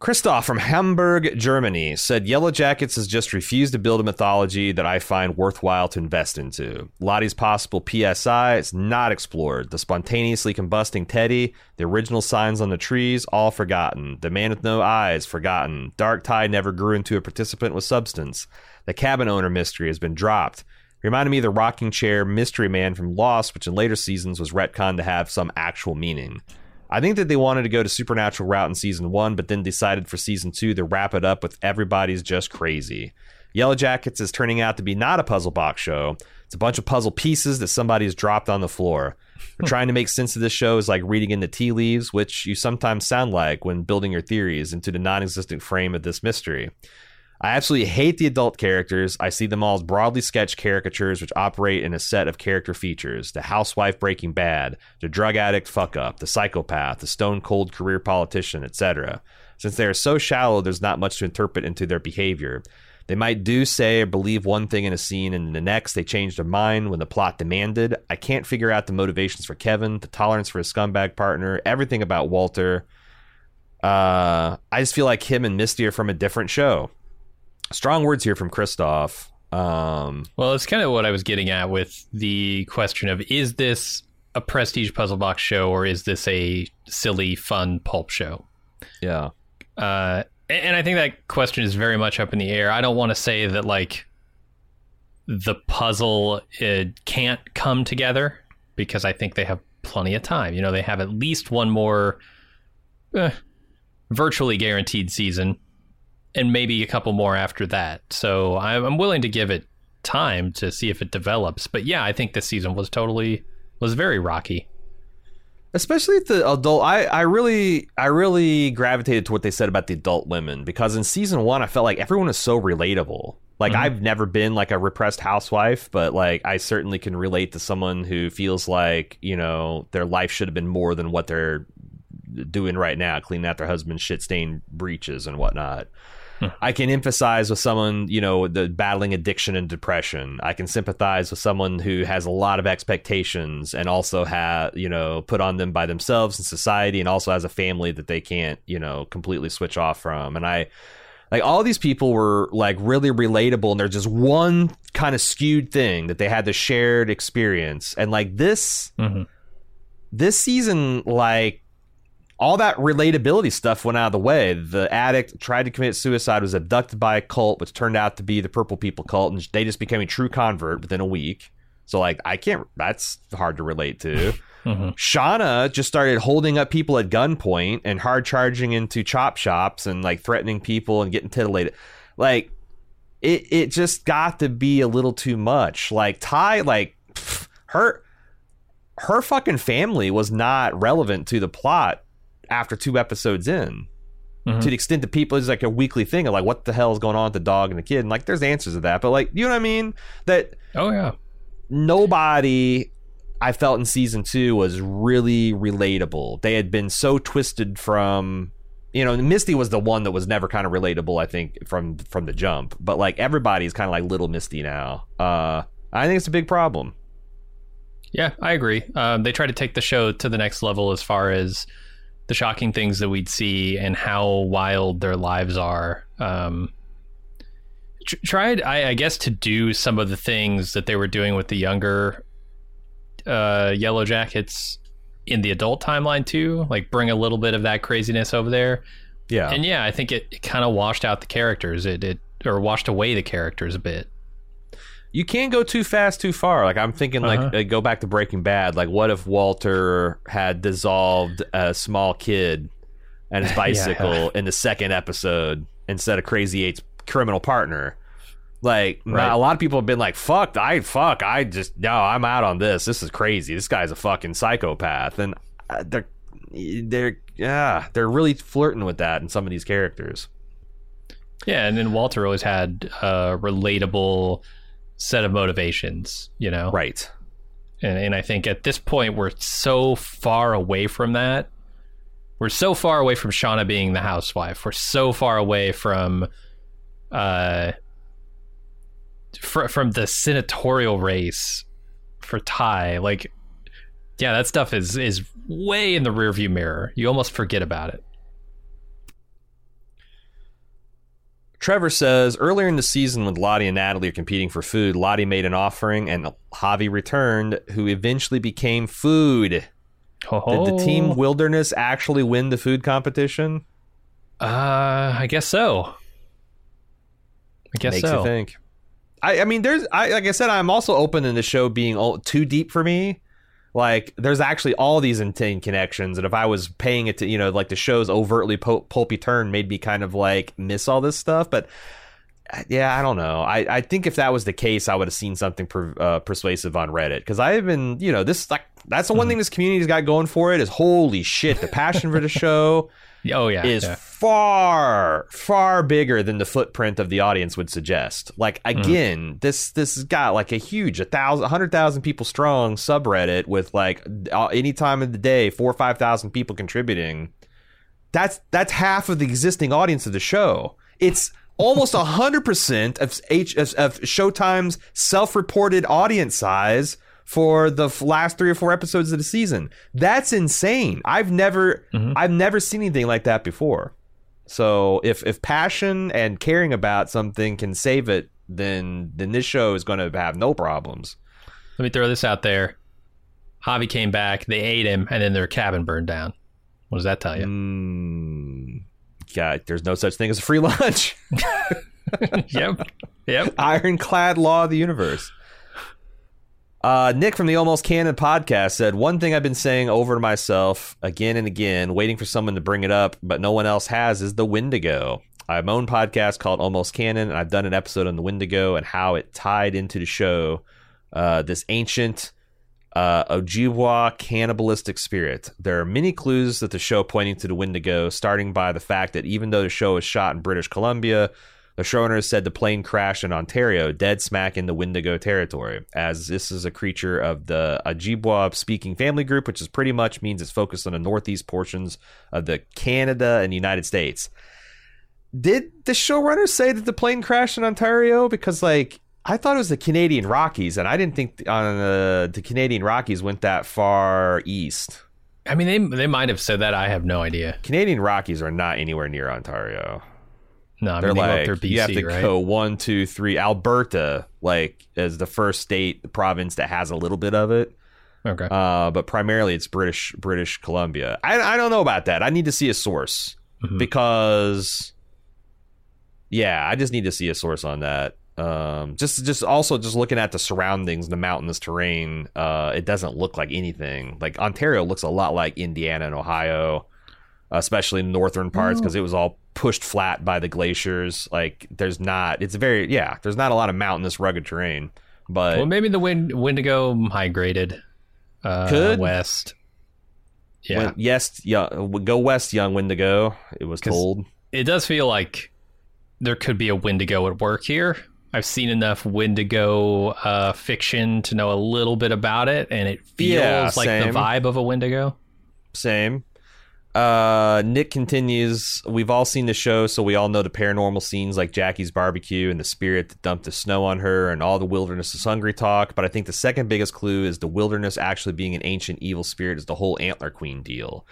Christoph from Hamburg, Germany said Yellow Jackets has just refused to build a mythology that I find worthwhile to invest into. Lottie's possible PSI is not explored. The spontaneously combusting Teddy, the original signs on the trees, all forgotten. The man with no eyes, forgotten. Dark Tai never grew into a participant with substance. The cabin owner mystery has been dropped. Reminded me of the rocking chair mystery man from Lost, which in later seasons was retconned to have some actual meaning. I think that they wanted to go to supernatural route in season one, but then decided for season two to wrap it up with everybody's just crazy. Yellow Jackets is turning out to be not a puzzle box show. It's a bunch of puzzle pieces that somebody has dropped on the floor. trying to make sense of this show is like reading in the tea leaves, which you sometimes sound like when building your theories into the non existent frame of this mystery. I absolutely hate the adult characters. I see them all as broadly sketched caricatures which operate in a set of character features the housewife breaking bad, the drug addict fuck up, the psychopath, the stone cold career politician, etc. Since they are so shallow, there's not much to interpret into their behavior. They might do, say, or believe one thing in a scene, and in the next they change their mind when the plot demanded. I can't figure out the motivations for Kevin, the tolerance for his scumbag partner, everything about Walter. Uh, I just feel like him and Misty are from a different show. Strong words here from Christoph. Um, well, it's kind of what I was getting at with the question of is this a prestige puzzle box show or is this a silly, fun pulp show? Yeah. Uh, and I think that question is very much up in the air. I don't want to say that like the puzzle it can't come together because I think they have plenty of time. You know, they have at least one more eh, virtually guaranteed season and maybe a couple more after that. So I'm willing to give it time to see if it develops. But yeah, I think this season was totally was very rocky especially the adult I, I really i really gravitated to what they said about the adult women because in season one i felt like everyone is so relatable like mm-hmm. i've never been like a repressed housewife but like i certainly can relate to someone who feels like you know their life should have been more than what they're doing right now cleaning out their husband's shit stained breeches and whatnot. I can emphasize with someone, you know, the battling addiction and depression. I can sympathize with someone who has a lot of expectations and also have, you know, put on them by themselves and society and also has a family that they can't, you know, completely switch off from. And I like all these people were like really relatable and there's just one kind of skewed thing that they had the shared experience. And like this mm-hmm. this season like all that relatability stuff went out of the way. The addict tried to commit suicide, was abducted by a cult, which turned out to be the Purple People cult, and they just became a true convert within a week. So, like, I can't, that's hard to relate to. <laughs> mm-hmm. Shauna just started holding up people at gunpoint and hard charging into chop shops and like threatening people and getting titillated. Like, it, it just got to be a little too much. Like, Tai, like, pff, her, her fucking family was not relevant to the plot after two episodes in. Mm-hmm. To the extent that people is like a weekly thing of like what the hell is going on with the dog and the kid, and like there's answers to that, but like you know what I mean? That oh yeah, nobody I felt in season two was really relatable. They had been so twisted from you know, Misty was the one that was never kind of relatable, I think, from from the jump. But like everybody's kind of like little Misty now. Uh, I think it's a big problem. Yeah, I agree. Um, they try to take the show to the next level as far as the shocking things that we'd see and how wild their lives are. Um, tr- tried, I, I, guess, to do some of the things that they were doing with the younger uh, Yellow Jackets in the adult timeline too, like bring a little bit of that craziness over there. Yeah, and yeah, I think it, it kind of washed out the characters. It, it or washed away the characters a bit you can't go too fast too far. Like i'm thinking like uh-huh. uh, go back to breaking bad. Like what if walter had dissolved a small kid and his <laughs> bicycle yeah. in the second episode instead of crazy eight's criminal partner? Like right. a lot of people have been like fuck i fuck i just no i'm out on this. This is crazy. This guy's a fucking psychopath. And uh, they're they're yeah they're really flirting with that in some of these characters. Yeah and then walter always had a relatable set of motivations, you know? Right. And, and I think at this point, we're so far away from that. We're so far away from Shauna being the housewife. We're so far away from, uh, fr- from the senatorial race for Tai. Like, yeah, that stuff is is way in the rearview mirror. You almost forget about it. Trevor says earlier in the season, when Lottie and Natalie are competing for food, Lottie made an offering and Javi returned, who eventually became food. Oh. Did the team Wilderness actually win the food competition? Uh, I guess so. I guess Makes so. you think. I, I mean, there's, I, like I said, I'm also open in the show being all, too deep for me like there's actually all these insane connections and if i was paying it to you know like the show's overtly pulpy turn made me kind of like miss all this stuff but yeah, I don't know. I, I think if that was the case, I would have seen something per, uh, persuasive on Reddit because I have been, you know, this like that's the one thing this community's got going for it is holy shit, the passion for the <laughs> show Oh yeah, is yeah. far far bigger than the footprint of the audience would suggest. Like again, this this has got like a huge a thousand, hundred thousand people strong subreddit with like uh, any time of the day, four or five thousand people contributing. That's that's half of the existing audience of the show. It's almost hundred percent of H of, of Showtime's self-reported audience size for the last three or four episodes of the season. That's insane. I've never I've never seen anything like that before. So if if passion and caring about something can save it, then then this show is going to have no problems. Let me throw this out there. Javi came back, they ate him, and then their cabin burned down. What does that tell you? Mm, God, there's no such thing as a free <laughs> lunch. <laughs> yep. Yep. Ironclad law of the universe. Uh, Nick from the Almost Canon podcast said, One thing I've been saying over to myself again and again, waiting for someone to bring it up, but no one else has, is the Wendigo. I have my own podcast called Almost Canon, and I've done an episode on the Wendigo and how it tied into the show. Uh, this ancient uh, Ojibwa cannibalistic spirit. There are many clues that the show pointing to the Wendigo, starting by the fact that even though the show is shot in British Columbia, the showrunners said the plane crashed in Ontario, dead smack in the Wendigo territory, as this is a creature of the Ojibwa speaking family group, which is pretty much means it's focused on the northeast portions of the Canada and United States. Did the showrunners say that the plane crashed in Ontario? Because like I thought it was the Canadian Rockies, and I didn't think on uh, the Canadian Rockies went that far east. I mean, they they might have said that. I have no idea. Canadian Rockies are not anywhere near Ontario. No, I They're mean, they go like there BC, you have to right? go one, two, three. Alberta, like, is the first state, the province that has a little bit of it. Okay. Uh, but primarily it's British British Columbia. I I don't know about that. I need to see a source Mhm. because yeah, I just need to see a source on that. Um, just just also just looking at the surroundings, the mountainous terrain, uh, it doesn't look like anything. Like Ontario looks a lot like Indiana and Ohio, especially in northern parts because it was all pushed flat by the glaciers. Like there's not, it's very yeah, there's not a lot of mountainous rugged terrain. But well, maybe the wind Wendigo migrated uh, Could. west. Yeah, When- yes, yeah, go west, young Wendigo. It was told. it does feel like there could be a Wendigo at work here. I've seen enough Wendigo uh, fiction to know a little bit about it, and it feels Yeah, like the vibe of a Wendigo. Same. Uh, Nick continues. We've all seen the show, so we all know the paranormal scenes like Jackie's barbecue and the spirit that dumped the snow on her, and all the wilderness is hungry talk. But I think the second biggest clue is the wilderness actually being an ancient evil spirit is the whole antler queen deal.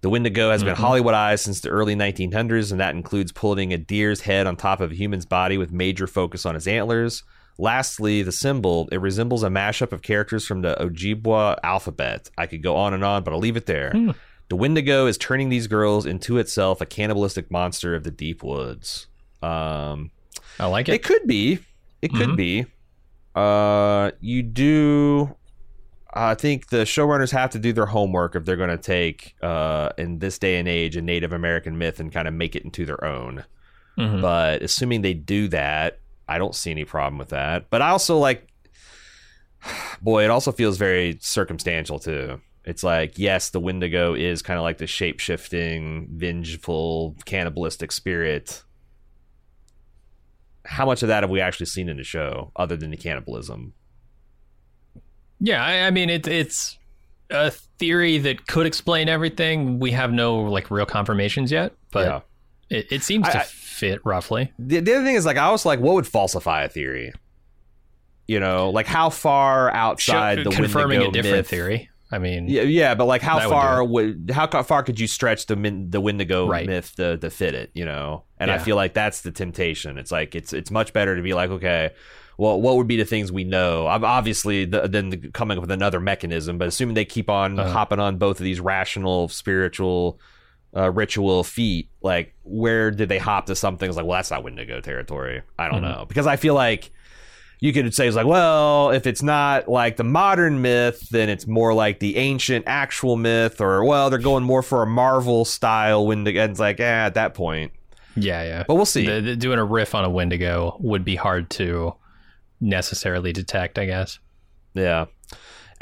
The Wendigo has been Hollywoodized since the early 1900s, and that includes putting a deer's head on top of a human's body with major focus on its antlers. Lastly, the symbol, it resembles a mashup of characters from the Ojibwa alphabet. I could go on and on, but I'll leave it there. The Wendigo is turning these girls into itself a cannibalistic monster of the deep woods. Um, I like it it. could be. It could be. Uh, you do. I think the showrunners have to do their homework if they're going to take, uh, in this day and age, a Native American myth and kind of make it into their own. Mhm. But assuming they do that, I don't see any problem with that. But I also like, <sighs> boy, it also feels very circumstantial too. It's like, yes, the Wendigo is kind of like the shape shifting, vengeful, cannibalistic spirit. How much of that have we actually seen in the show, other than the cannibalism? Yeah, I, I mean it, it's a theory that could explain everything. We have no like real confirmations yet, but Yeah. it, it seems I- to fit roughly. The, the other thing is, like, I was like, what would falsify a theory? You know, like how far outside Show- the confirming Wendigo a different myth- theory. I mean, Yeah, yeah, but like how That would far would how far could you stretch the min, the Wendigo Right. myth to, to fit it? You know, and I feel like that's the temptation. It's like it's it's much better to be like, okay, well, what would be the things we know? I'm obviously the, then the, coming up with another mechanism, but assuming they keep on Uh-huh. hopping on both of these rational, spiritual, uh, ritual feet, like where did they hop to something? It's like, well, that's not Wendigo territory. I don't Mhm. know because I feel like you could say it's like, well, if it's not like the modern myth, then it's more like the ancient actual myth, or well, they're going more for a Marvel style Wendigo. And it's like, eh, at that point, Yeah, yeah. But we'll see. The, the- doing a riff on a Wendigo would be hard to necessarily detect, I guess. Yeah.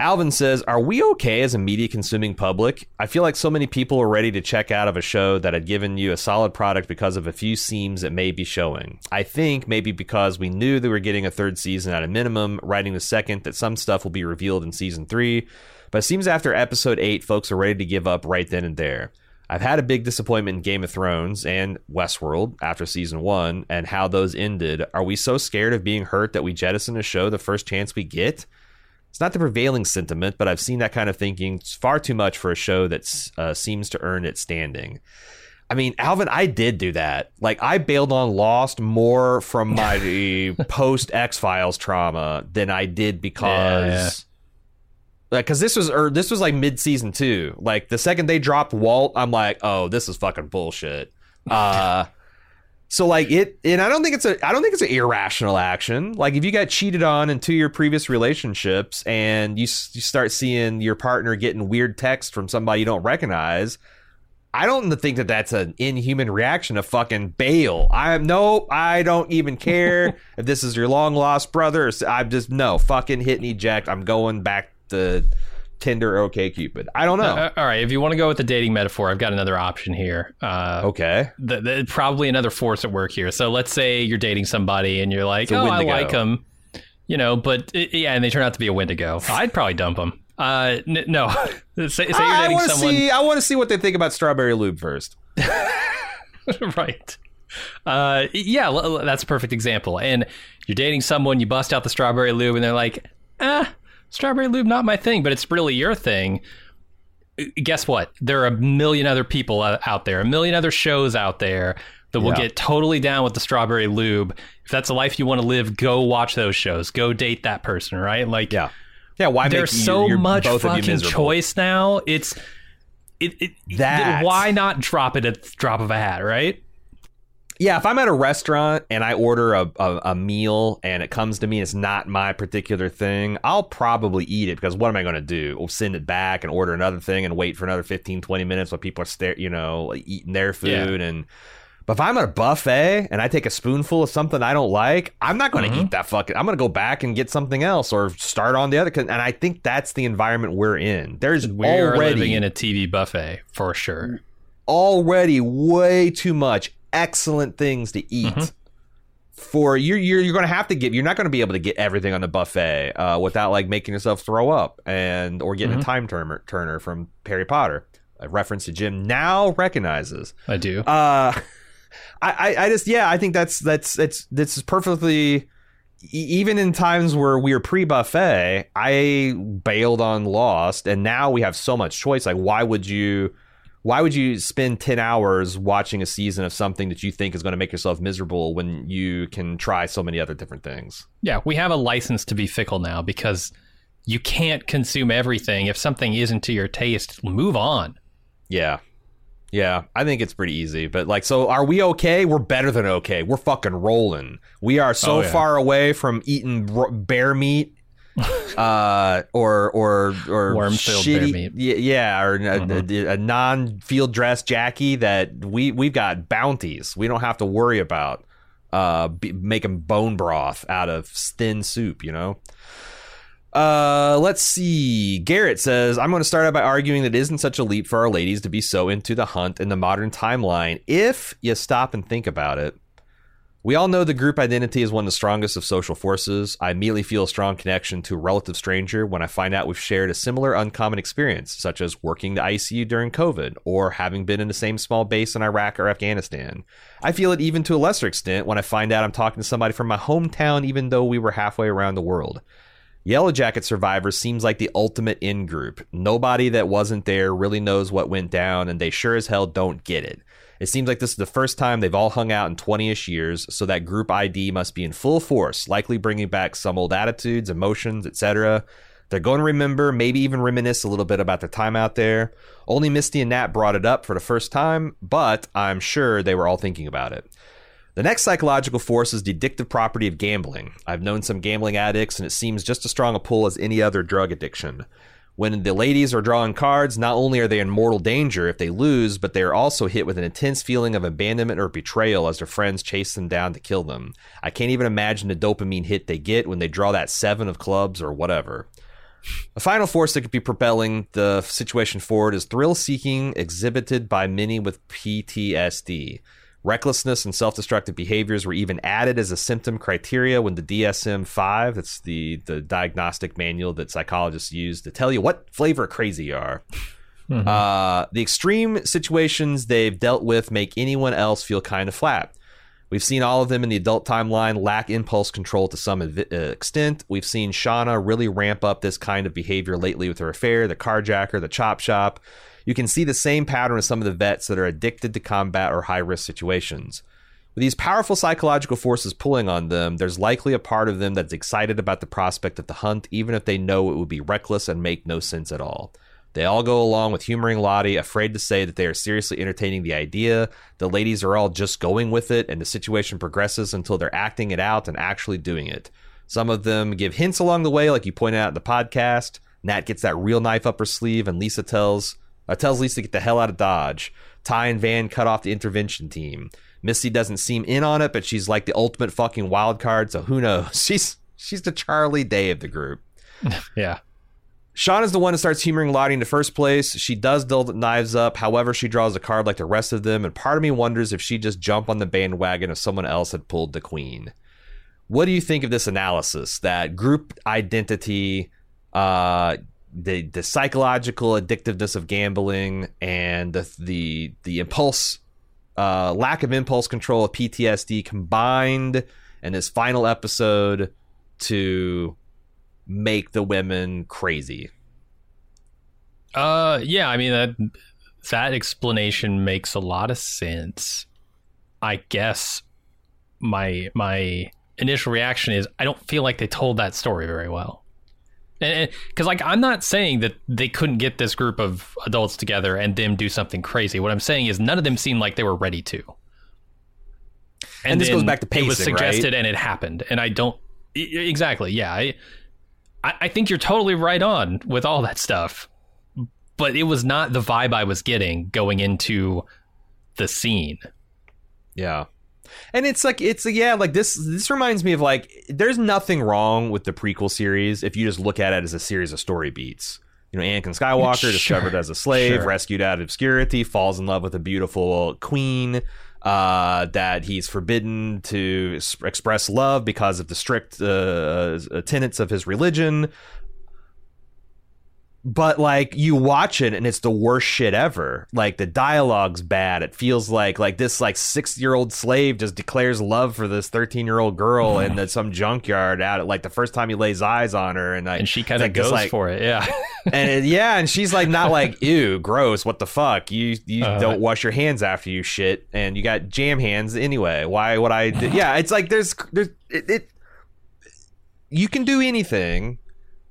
Alvin says, Are we okay as a media consuming public? I feel like so many people are ready to check out of a show that had given you a solid product because of a few seams it may be showing. I think maybe because we knew they were getting a third season at a minimum, writing the second that some stuff will be revealed in season three. But it seems after episode eight, folks are ready to give up right then and there. I've had a big disappointment in Game of Thrones and Westworld after season one and how those ended. Are we so scared of being hurt that we jettison a show the first chance we get? It's not the prevailing sentiment, but I've seen that kind of thinking it's far too much for a show that uh, seems to earn its standing. I mean, Alvin, I did do that. Like, I bailed on Lost more from my <laughs> post X Files trauma than I did because. Like, cause this was, or this was like mid season two. Like the second they dropped Walt, I'm like, oh, this is fucking bullshit. Uh, so like it, and I don't think it's a, I don't think it's an irrational action. Like if you got cheated on in two of your previous relationships, and you you start seeing your partner getting weird text from somebody you don't recognize, I don't think that that's an inhuman reaction to fucking bail. I am no, I don't even care <laughs> if this is your long lost brother. I'm just no fucking hit and eject. I'm going back to Tinder, OK Cupid. I don't know. Uh, all right, if you want to go with the dating metaphor, I've got another option here. Uh, okay, the, the, probably another force at work here. So let's say you're dating somebody and you're like, oh, I like them, you know, but uh, yeah, and they turn out to be a Wendigo. I'd probably dump them. Uh, n- no, <laughs> say, say you're I dating want to someone, see. I want to see what they think about Strawberry Lube first. <laughs> right? Uh, yeah, that's a perfect example. And you're dating someone, you bust out the strawberry lube, and they're like, ah, strawberry lube, not my thing, but it's really your thing. Guess what? There are a million other people out there, a million other shows out there that will Yeah. get totally down with the strawberry lube. If that's a life you want to live, go watch those shows. Go date that person, right? Like, Yeah, yeah. Why there's you- so much both of you fucking choice now. It's it, it That- why not drop it at the drop of a hat, right? Yeah, if I'm at a restaurant and I order a, a, a meal and it comes to me it's not my particular thing, I'll probably eat it because what am I going to do? We'll send it back and order another thing and wait for another 15, 20 minutes while people are stare, you know, eating their food. And but if I'm at a buffet and I take a spoonful of something I don't like, I'm not going to Mhm. eat that fucking. I'm going to go back and get something else or start on the other. 'cause- And I think that's the environment we're in. There's We already living in a TV buffet for sure. already way too much excellent things to eat. Mhm. For you're you're, you're going to have to get you're not going to be able to get everything on the buffet uh, without like making yourself throw up and or getting Mhm. a time turner turner from Harry Potter. A reference to Jim now recognizes. I do. Uh, <laughs> I, I I just yeah I think that's that's it's this is perfectly even in times where we are pre-buffet, I bailed on Lost, and now we have so much choice. Like, why would you, why would you spend ten hours watching a season of something that you think is going to make yourself miserable when you can try so many other different things? Yeah, we have a license to be fickle now because you can't consume everything. If something isn't to your taste, move on. Yeah. Yeah, I think it's pretty easy. But like, so are we okay? We're better than okay. We're fucking rolling. We are so Oh, yeah. far away from eating bear meat, <laughs> uh, or or or Worm-filled shitty, bear meat. Yeah, or a, Mhm. a, a non-field dress Jackie that we we've got bounties. We don't have to worry about uh be, making bone broth out of thin soup. You know. Uh, let's see. Garrett says, I'm going to start out by arguing that it isn't such a leap for our ladies to be so into the hunt in the modern timeline if you stop and think about it. We all know the group identity is one of the strongest of social forces. I immediately feel a strong connection to a relative stranger when I find out we've shared a similar uncommon experience, such as working the ICU during COVID or having been in the same small base in Iraq or Afghanistan. I feel it even to a lesser extent when I find out I'm talking to somebody from my hometown, even though we were halfway around the world. Yellow Jacket survivors seems like the ultimate in group. Nobody that wasn't there really knows what went down, and they sure as hell don't get it. It seems like this is the first time they've all hung out in 20 ish years, so that group ID must be in full force, likely bringing back some old attitudes, emotions, etc. They're going to remember, maybe even reminisce a little bit about their time out there. Only Misty and Nat brought it up for the first time, but I'm sure they were all thinking about it. The next psychological force is the addictive property of gambling. I've known some gambling addicts, and it seems just as strong a pull as any other drug addiction. When the ladies are drawing cards, not only are they in mortal danger if they lose, but they are also hit with an intense feeling of abandonment or betrayal as their friends chase them down to kill them. I can't even imagine the dopamine hit they get when they draw that seven of clubs or whatever. A final force that could be propelling the situation forward is thrill seeking exhibited by many with PTSD. Recklessness and self destructive behaviors were even added as a symptom criteria when the DSM 5, that's the, the diagnostic manual that psychologists use to tell you what flavor crazy you are. Mm-hmm. Uh, the extreme situations they've dealt with make anyone else feel kind of flat. We've seen all of them in the adult timeline lack impulse control to some uh, extent. We've seen Shauna really ramp up this kind of behavior lately with her affair, the carjacker, the chop shop. You can see the same pattern with some of the vets that are addicted to combat or high risk situations. With these powerful psychological forces pulling on them, there's likely a part of them that's excited about the prospect of the hunt, even if they know it would be reckless and make no sense at all. They all go along with humoring Lottie, afraid to say that they are seriously entertaining the idea. The ladies are all just going with it, and the situation progresses until they're acting it out and actually doing it. Some of them give hints along the way, like you pointed out in the podcast. Nat gets that real knife up her sleeve, and Lisa tells uh, tells Lisa to get the hell out of Dodge. Tai and Van cut off the intervention team. Misty doesn't seem in on it, but she's like the ultimate fucking wild card, so who knows? <laughs> She's she's the Charlie Day of the group. <laughs> yeah. Sean is the one who starts humoring Lottie in the first place. She does build knives up. However, she draws a card like the rest of them, and part of me wonders if she just jumped on the bandwagon if someone else had pulled the queen. What do you think of this analysis? That group identity, uh, the the psychological addictiveness of gambling, and the the the impulse, uh, lack of impulse control of PTSD combined in this final episode to make the women crazy. Uh, yeah, I mean that that explanation makes a lot of sense. I guess my my initial reaction is I don't feel like they told that story very well. And because like I'm not saying that they couldn't get this group of adults together and them do something crazy. What I'm saying is none of them seemed like they were ready to. And, and this goes back to pacing, It was suggested right? and it happened, and I don't exactly. Yeah, I, I, I think you're totally right on with all that stuff, but it was not the vibe I was getting going into the scene. Yeah. And it's like it's yeah, like this this reminds me of like there's nothing wrong with the prequel series if you just look at it as a series of story beats. You know, Anakin Skywalker sure. discovered as a slave, sure. rescued out of obscurity, falls in love with a beautiful queen, uh, that he's forbidden to express love because of the strict uh, tenets of his religion but like you watch it and it's the worst shit ever. Like the dialogue's bad. It feels like like this like six year old slave just declares love for this 13 year old girl in the, some junkyard out like the first time he lays eyes on her and like and she kind of like, goes like, for it yeah. <laughs> and yeah and she's like not like <laughs> ew gross what the fuck? You you uh, don't wash your hands after you shit and you got jam hands anyway. Why would i do? <sighs> yeah it's like there's there's it, it you can do anything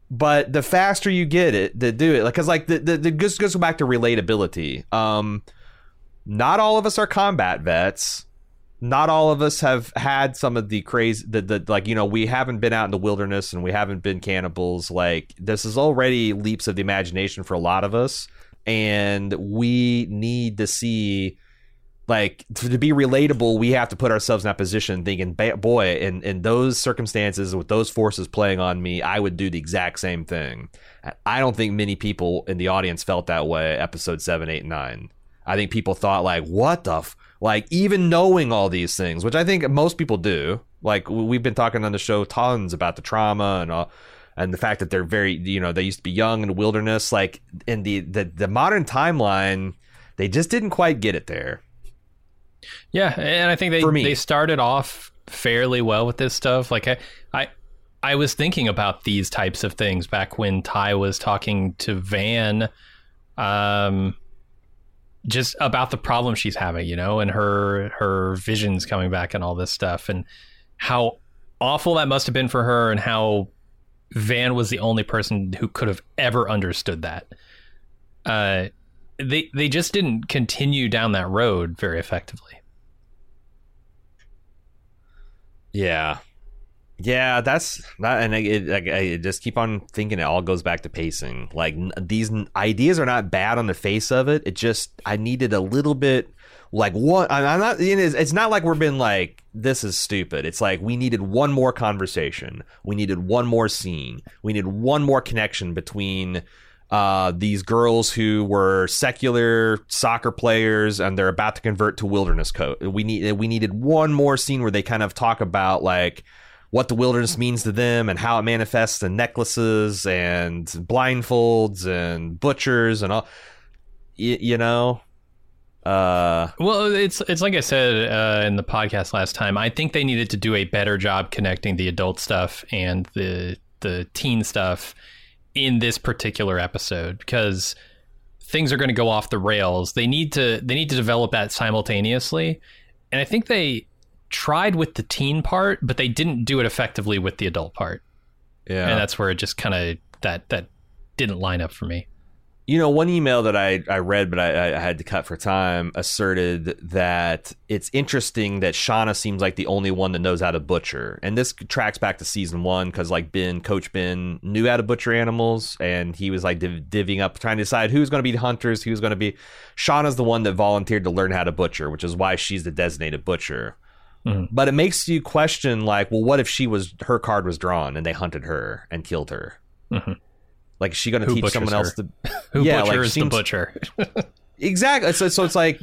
but the faster you get it to do it like because like the, the, the just goes back to relatability. Um not all of us are combat vets. Not all of us have had some of the crazy the, the like you know we haven't been out in the wilderness and we haven't been cannibals. Like this is already leaps of the imagination for a lot of us. And we need to see like to, to, be relatable we have to put ourselves in that position thinking boy in, in those circumstances with those forces playing on me i would do the exact same thing i don't think many people in the audience felt that way episode 7 8 9 i think people thought like what the f-? like even knowing all these things which i think most people do like we've been talking on the show tons about the trauma and all and the fact that they're very you know they used to be young in the wilderness like in the the, the modern timeline they just didn't quite get it there yeah, and I think they they started off fairly well with this stuff. Like I, I I was thinking about these types of things back when Tai was talking to Van um just about the problem she's having, you know, and her her visions coming back and all this stuff and how awful that must have been for her and how Van was the only person who could have ever understood that. Uh they they just didn't continue down that road very effectively. Yeah. Yeah, that's not, and it, it, I just keep on thinking it all goes back to pacing. Like these ideas are not bad on the face of it. It just I needed a little bit, like one. I'm not. It's, not like we're being like this is stupid. It's like we needed one more conversation. We needed one more scene. We needed one more connection between uh, these girls who were secular soccer players and they're about to convert to wilderness coat. We need we needed one more scene where they kind of talk about like what the wilderness means to them and how it manifests in necklaces and blindfolds and butchers and all. Y- you know, uh, well, it's it's like I said uh, in the podcast last time. I think they needed to do a better job connecting the adult stuff and the the teen stuff in this particular episode because things are going to go off the rails. They need to they need to develop that simultaneously, and I think they tried with the teen part, but they didn't do it effectively with the adult part. yeah. And that's where it just kind of that that didn't line up for me. You know, one email that I, I read, but I, I had to cut for time, asserted that it's interesting that Shauna seems like the only one that knows how to butcher. And this tracks back to season one because, like, Ben, Coach Ben knew how to butcher animals and he was like div- divvying up, trying to decide who's going to be the hunters, who's going to be. Shauna's the one that volunteered to learn how to butcher, which is why she's the designated butcher. Mhm. But it makes you question, like, well, what if she was, her card was drawn and they hunted her and killed her? Mhm. Like, is she going to teach someone else her? to. <laughs> Who Yeah, like, butchers the butcher? <laughs> Exactly. So, so it's like,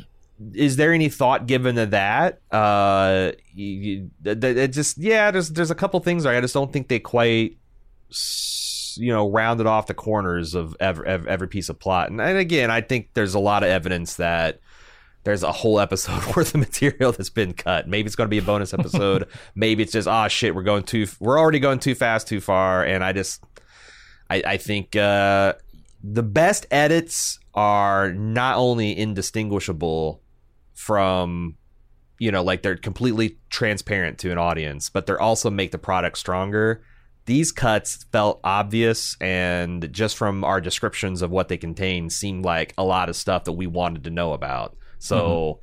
is there any thought given to that? Uh, you, you, th- th- it just yeah. There's there's a couple things there. I just don't think they quite, you know, rounded off the corners of every, every, every piece of plot. And, and again, I think there's a lot of evidence that there's a whole episode <laughs> worth of material that's been cut. Maybe it's going to be a bonus episode. Maybe it's just ah shit. We're going too. We're already going too fast, too far. And I just, I, I think uh, the best edits are not only indistinguishable from you know like they're completely transparent to an audience but they're also make the product stronger. These cuts felt obvious and just from our descriptions of what they contain seemed like a lot of stuff that we wanted to know about. So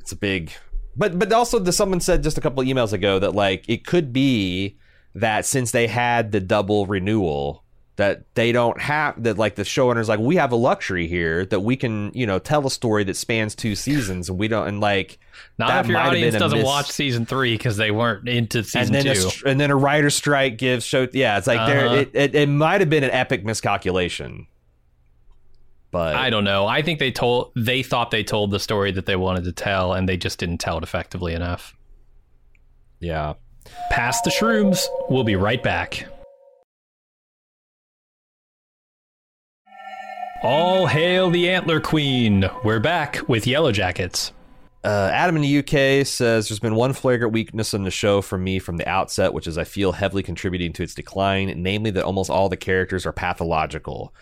it's a big but but also the, someone said just a couple of emails ago that like it could be that since they had the double renewal that they don't have that like the showrunners like we have a luxury here that we can you know tell a story that spans two seasons and we don't and like Not if your audience doesn't miss- watch season three because they weren't into and season then two. a, and then a writer strike gives show yeah it's like there Uh-huh. it, it, it might have been an epic miscalculation but I don't know. I think they told they thought they told the story that they wanted to tell, and they just didn't tell it effectively enough. yeah Pass the shrooms. We'll be right back. All hail the Antler Queen. We're back with Yellow Jackets. Uh, Adam in the UK says there's been one flagrant weakness in the show for me from the outset, which is I feel heavily contributing to its decline, namely that almost all the characters are pathological.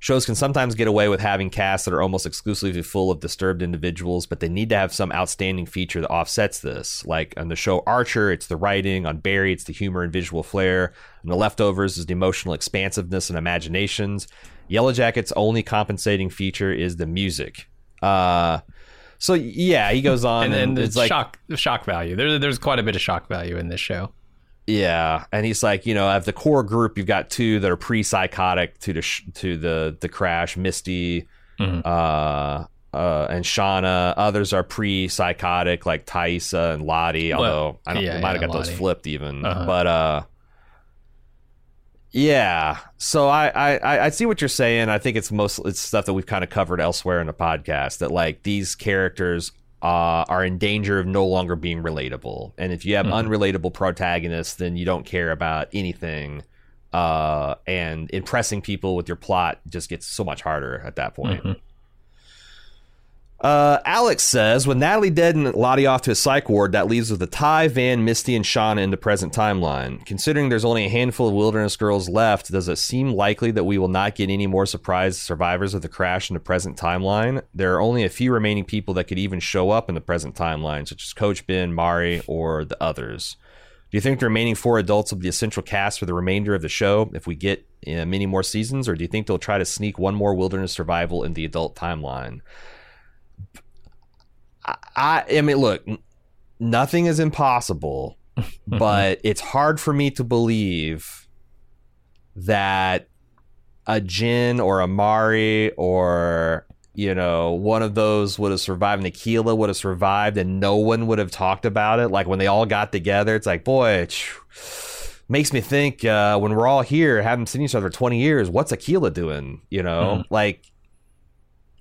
Shows can sometimes get away with having casts that are almost exclusively full of disturbed individuals, but they need to have some outstanding feature that offsets this. Like on the show Archer, it's the writing. On Barry, it's the humor and visual flair. On The Leftovers is the emotional expansiveness and imaginations. Yellow Jacket's only compensating feature is the music. Uh, so yeah, he goes on, <laughs> And and, then the it's like shock shock value. There, there's quite a bit of shock value in this show. Yeah, and he's like, you know, of the core group, you've got two that are pre-psychotic to the sh- to the the crash, Misty, Mhm. uh, uh, and Shauna. Others are pre-psychotic, like Taissa and Lottie. Well, Although I don't, yeah, might have yeah, got those flipped even, Uh-huh. but uh, yeah. So I, I I I see what you're saying. I think it's most it's stuff that we've kind of covered elsewhere in the podcast. That like these characters uh, are in danger of no longer being relatable. And if you have Mhm. unrelatable protagonists, then you don't care about anything. Uh, and impressing people with your plot just gets so much harder at that point. Mhm. Uh, Alex says, with Natalie dead and Lottie off to a psych ward, that leaves with the Tai, Van, Misty, and Shauna in the present timeline. Considering there's only a handful of wilderness girls left, does it seem likely that we will not get any more surprised survivors of the crash in the present timeline? There are only a few remaining people that could even show up in the present timeline, such as Coach Ben, Mari, or the others. Do you think the remaining four adults will be the essential cast for the remainder of the show if we get uh, many more seasons, or do you think they'll try to sneak one more wilderness survival in the adult timeline? I, I mean, look, nothing is impossible, <laughs> but it's hard for me to believe that a Gen or a Mari or you know one of those would have survived and Akilah would have survived and no one would have talked about it like when they all got together it's like boy makes me think uh, when we're all here haven't seen each other for 20 years what's Akilah doing you know mm-hmm. like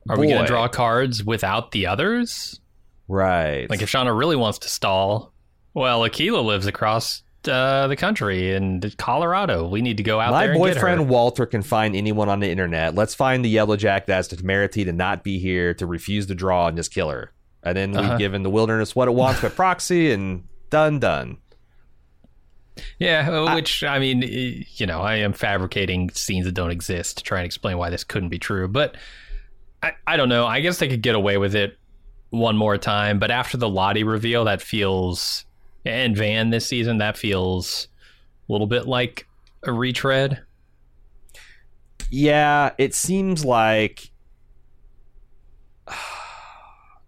are boy. we going to draw cards without the others right like if Shauna really wants to stall well Akilah lives across uh, the country in Colorado. We need to go out My there. My boyfriend Walter can find anyone on the internet. Let's find the yellow jack that's temerity to not be here, to refuse to draw and just kill her. And then we've uh-huh. given the wilderness what it wants by proxy, and done, done. Yeah, uh, which I, I mean, you know, I am fabricating scenes that don't exist to try and explain why this couldn't be true. But I, I don't know. I guess they could get away with it one more time. But after the Lottie reveal, that feels and Van this season, that feels a little bit like a retread. Yeah, it seems like <sighs>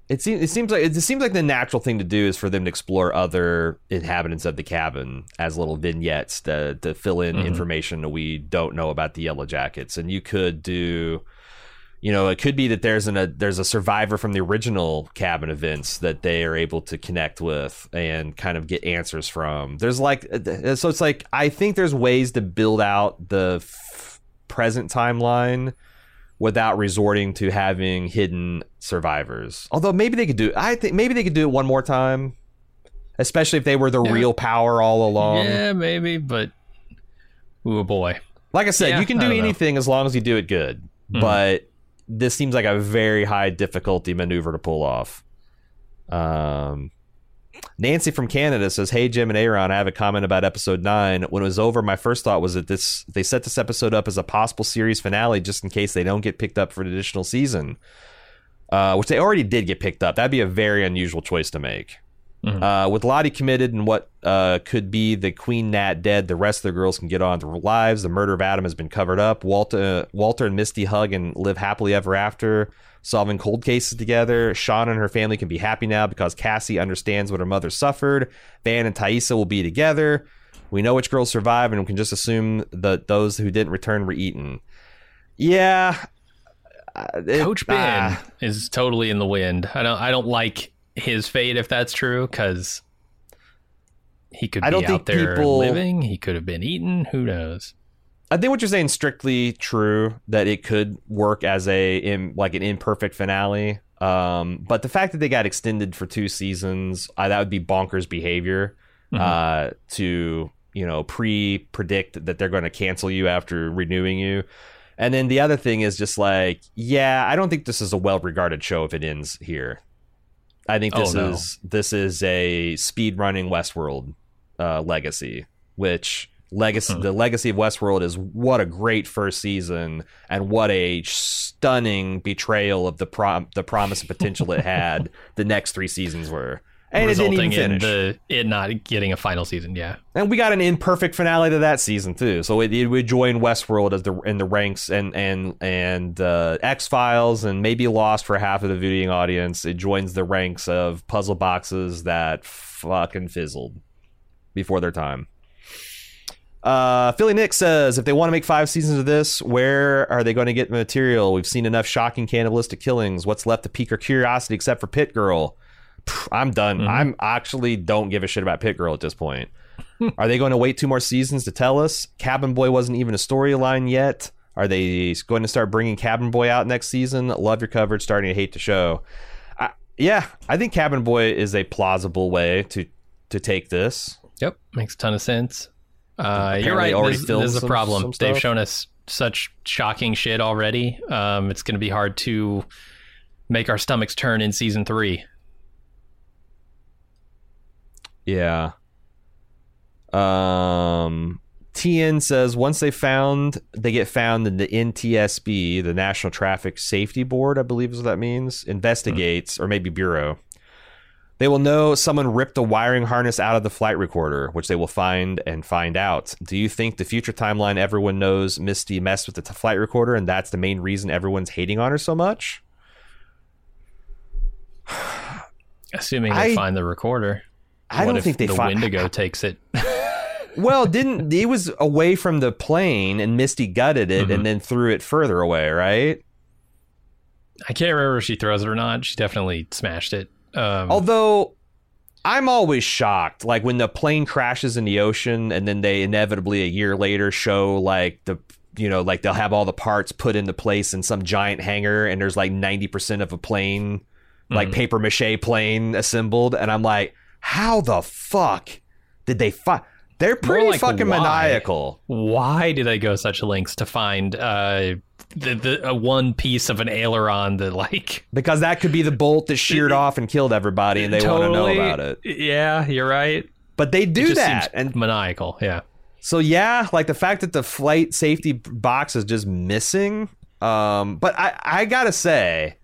it seems it seems like it seems like the natural thing to do is for them to explore other inhabitants of the cabin as little vignettes to to fill in mm-hmm. information that we don't know about the Yellow Jackets, and you could do you know, it could be that there's an, a there's a survivor from the original cabin events that they are able to connect with and kind of get answers from. There's like uh, so it's like I think there's ways to build out the f- present timeline without resorting to having hidden survivors. Although maybe they could do I think maybe they could do it one more time. Especially if they were the yeah. real power all along. Yeah, maybe, but oh boy. Like I said, yeah, you can do anything know. as long as you do it good. Mm-hmm. But this seems like a very high difficulty maneuver to pull off. Um, Nancy from Canada says, "Hey Jim and Aaron, I have a comment about episode nine. When it was over, my first thought was that this they set this episode up as a possible series finale just in case they don't get picked up for an additional season, uh, which they already did get picked up. That'd be a very unusual choice to make." Mm-hmm. Uh, with Lottie committed and what uh, could be the Queen Nat dead, the rest of the girls can get on with their lives. The murder of Adam has been covered up. Walter, Walter and Misty hug and live happily ever after, solving cold cases together. Shauna and her family can be happy now because Cassie understands what her mother suffered. Van and Taissa will be together. We know which girls survive, and we can just assume that those who didn't return were eaten. Yeah, uh, it, Coach Ben uh, is totally in the wind. I don't. I don't like his fate if that's true because he could I don't be out there people, living. He could have been eaten. Who knows? I think what you're saying is strictly true that it could work as a in, like an imperfect finale. Um, but the fact that they got extended for two seasons, uh, that would be bonkers behavior mm-hmm. uh, to you know pre predict that they're going to cancel you after renewing you. And then the other thing is just like, yeah, I don't think this is a well regarded show if it ends here. I think this oh, no. is this is a speed running Westworld uh, legacy, which legacy hmm. the legacy of Westworld is what a great first season and what a stunning betrayal of the prom the promise and potential it had. <laughs> The next three seasons were and resulting in the it not getting a final season. Yeah, and we got an imperfect finale to that season too. So it, it would join Westworld as the in the ranks and and and uh, X Files and maybe Lost for half of the viewing audience. It joins the ranks of puzzle boxes that fucking fizzled before their time. Uh, Philly Nick says if they want to make five seasons of this, where are they going to get material? We've seen enough shocking cannibalistic killings. What's left to pique our curiosity except for Pit Girl? I'm done. Mm-hmm. I'm actually don't give a shit about Pit Girl at this point. Are they going to wait two more seasons to tell us? Cabin Boy wasn't even a storyline yet. Are they going to start bringing Cabin Boy out next season? Love your coverage. Starting to hate the show. I, yeah, I think Cabin Boy is a plausible way to to take this. Yep, makes a ton of sense. Uh, you're right. Already this is a problem. They've shown us such shocking shit already. Um, it's going to be hard to make our stomachs turn in season three. Yeah. Um, TN says once they found, they get found in the NTSB, the National Traffic Safety Board, I believe is what that means, investigates, mm-hmm. or maybe Bureau. They will know someone ripped the wiring harness out of the flight recorder, which they will find and find out. Do you think the future timeline everyone knows Misty messed with the t- flight recorder and that's the main reason everyone's hating on her so much? <sighs> Assuming they I, find the recorder. I What don't think they the fi- Wendigo takes it. <laughs> Well, didn't it was away from the plane and Misty gutted it Mhm. and then threw it further away, right? I can't remember if she throws it or not. She definitely smashed it. Um, Although I'm always shocked, like when the plane crashes in the ocean and then they inevitably a year later show like the you know like they'll have all the parts put into place in some giant hangar and there's like 90% of a plane like Mhm. paper mache plane assembled and I'm like how the fuck did they fi- they're pretty like, fucking why? maniacal why do they go such lengths to find uh, the, the a one piece of an aileron that like <laughs> because that could be the bolt that sheared off and killed everybody and they want to know about it Yeah, you're right. but they It do just that seems and maniacal. Yeah. So yeah, like the fact that the flight safety box is just missing. Um, but I I gotta say,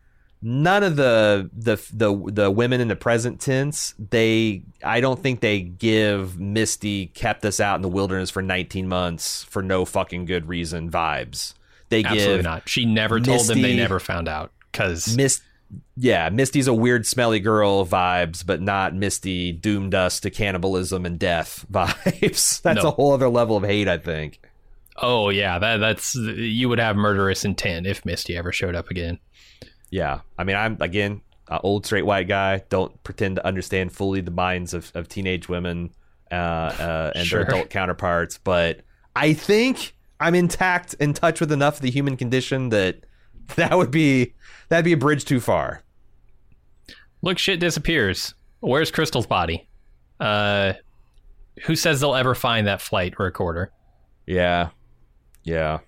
none of the the the the women in the present tense, they I don't think they give Misty kept us out in the wilderness for 19 months for no fucking good reason vibes. They give Absolutely give not. She never told them. They never found out because Mist. Yeah, Misty's a weird, smelly girl vibes, but not Misty doomed us to cannibalism and death <laughs> vibes. That's No. a whole other level of hate, I think. oh yeah, that that's you would have murderous intent if Misty ever showed up again. Yeah, I mean, I'm again an old straight white guy. Don't pretend to understand fully the minds of, of teenage women uh, uh, and Sure. their adult counterparts, but I think I'm intact, in touch with enough of the human condition that that would be that'd be a bridge too far. Look, shit disappears. Where's Crystal's body? Uh, who says they'll ever find that flight recorder? Yeah, yeah.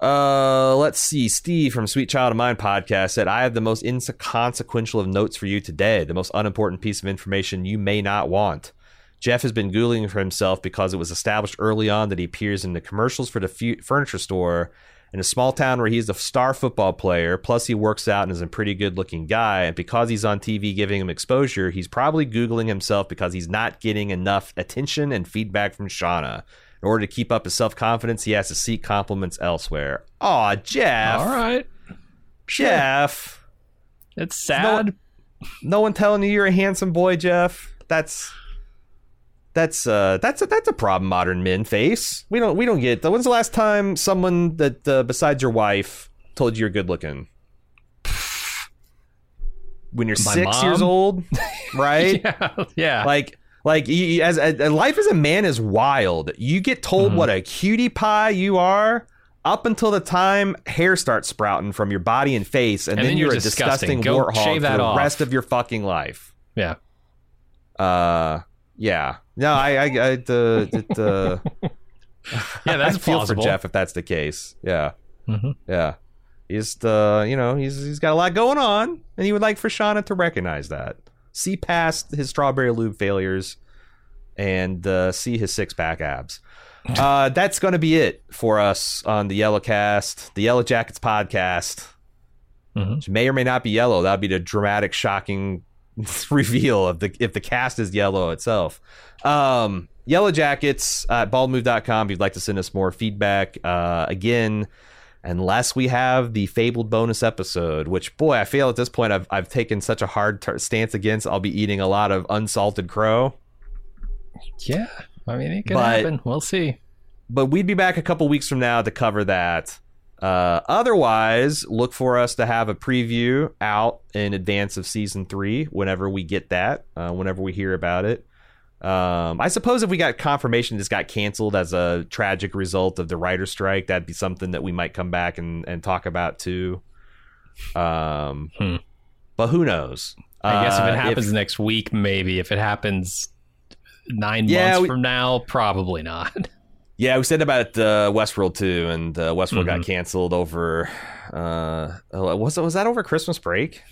Uh, let's see. Steve from Sweet Child of Mine podcast said, "I have the most inconsequential of notes for you today. The most unimportant piece of information you may not want." Jeff has been googling for himself because it was established early on that he appears in the commercials for the fu- furniture store in a small town where he's a star football player. Plus, he works out and is a pretty good-looking guy. And because he's on TV, giving him exposure, he's probably googling himself because he's not getting enough attention and feedback from Shauna. In order to keep up his self confidence, he has to seek compliments elsewhere. Aw, Jeff. All right, Jeff. it's sad. No one telling you you're a handsome boy, Jeff. That's that's uh that's a that's a problem modern men face. We don't we don't get when's the last time someone that uh, besides your wife told you you're good looking? When you're My six mom? years old, <laughs> right? yeah, yeah. Like, like you, you- as life as a man is wild. You get told Mhm. what a cutie pie you are up until the time hair starts sprouting from your body and face, and, And then, then you're, you're a disgusting, disgusting. Warthog for the off. rest of your fucking life. yeah. Uh, yeah. No, I, I, I the, the, <laughs> Yeah, that's <laughs> I feel plausible. for Jeff if that's the case. Yeah, Mhm. yeah. He's the, you know, he's he's got a lot going on, and he would like for Shauna to recognize that, see past his strawberry lube failures, and uh, see his six pack abs. Uh, that's going to be it for us on the Yellow Cast, the Yellow Jackets podcast, Mhm. which may or may not be yellow. That'd be the dramatic, shocking <laughs> reveal of the if the cast is yellow itself. Um, Yellow Jackets at baldmove.com if you'd like to send us more feedback. Uh, again, unless we have the fabled bonus episode, which boy, I feel at this point I've I've taken such a hard t- stance against. I'll be eating a lot of unsalted crow. Yeah. I mean, it could But- happen. We'll see. but we'd be back a couple weeks from now to cover that. Uh, otherwise, look for us to have a preview out in advance of season three whenever we get that, uh, whenever we hear about it. Um, I suppose if we got confirmation this got canceled as a tragic result of the writer's strike, that'd be something that we might come back and, and talk about too. Um, Hmm. But who knows? I guess if Uh, it happens next week, maybe. If it happens nine Yeah, months we- from now, probably not. <laughs> Yeah, we said about uh, Westworld too, and uh, Westworld got Mhm. canceled over. Uh, oh, was was that over Christmas break?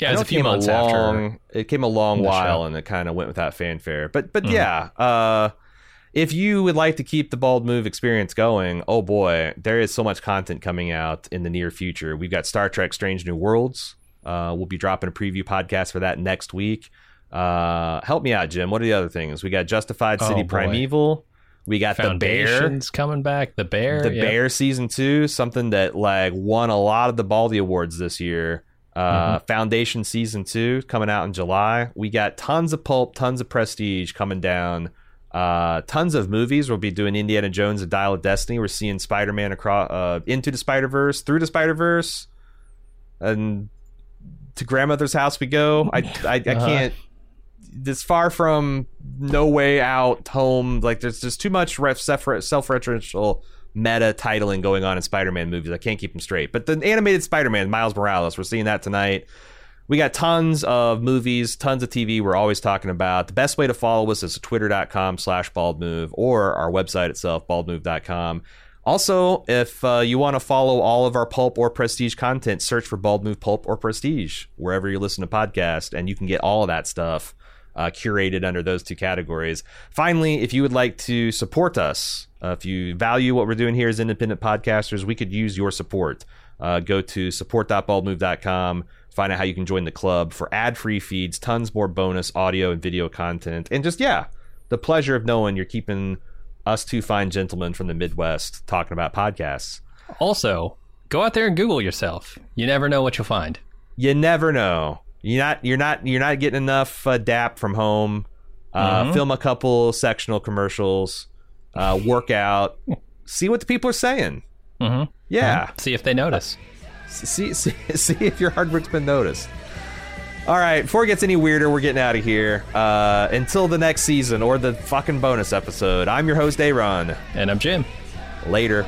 Yeah, it's a few months after. long, It came a long while, show. and it kind of went without fanfare. But but Mhm. yeah, uh, if you would like to keep the Bald Move experience going, oh boy, there is so much content coming out in the near future. We've got Star Trek: Strange New Worlds. Uh, we'll be dropping a preview podcast for that next week. Uh, help me out, Jim. What are the other things? We got Justified Oh, City boy. Primeval. We got the Bear. Coming back. The Bear. The yep. Bear season two, something that like won a lot of the Baldy awards this year. Uh, Foundation season two coming out in July. We got tons of pulp, tons of prestige coming down. Uh, tons of movies. We'll be doing Indiana Jones and Dial of Destiny. We're seeing Spider Man across uh, into the Spider Verse, through the Spider Verse, and to grandmother's house we go. I I, I can't. This far from no way out home. Like there's just too much ref, self referential meta titling going on in Spider-Man movies. I can't keep them straight. But the animated Spider-Man, Miles Morales, we're seeing that tonight. We got tons of movies, tons of TV we're always talking about. The best way to follow us is twitter.com slash baldmove or our website itself, baldmove.com. Also, if uh, you want to follow all of our pulp or prestige content, search for Bald Move Pulp or Prestige wherever you listen to podcasts, and you can get all of that stuff uh, curated under those two categories. Finally, if you would like to support us, uh, if you value what we're doing here as independent podcasters, we could use your support. Uh, go to support.baldmove.com, find out how you can join the club for ad free feeds, tons more bonus audio and video content, and just, yeah, the pleasure of knowing you're keeping us two fine gentlemen from the Midwest talking about podcasts. Also, go out there and Google yourself. You never know what you'll find. You never know. You're not you're not you're not getting enough uh, DAP from home. Uh, Mhm. Film a couple sectional commercials, uh, work out, <laughs> see what the people are saying. Mm-hmm. Yeah, See if they notice. see, <laughs> see see if your hard work's been noticed. All right, before it gets any weirder, we're getting out of here. Uh, until the next season or the fucking bonus episode. I'm your host, Aaron. And I'm Jim. Later.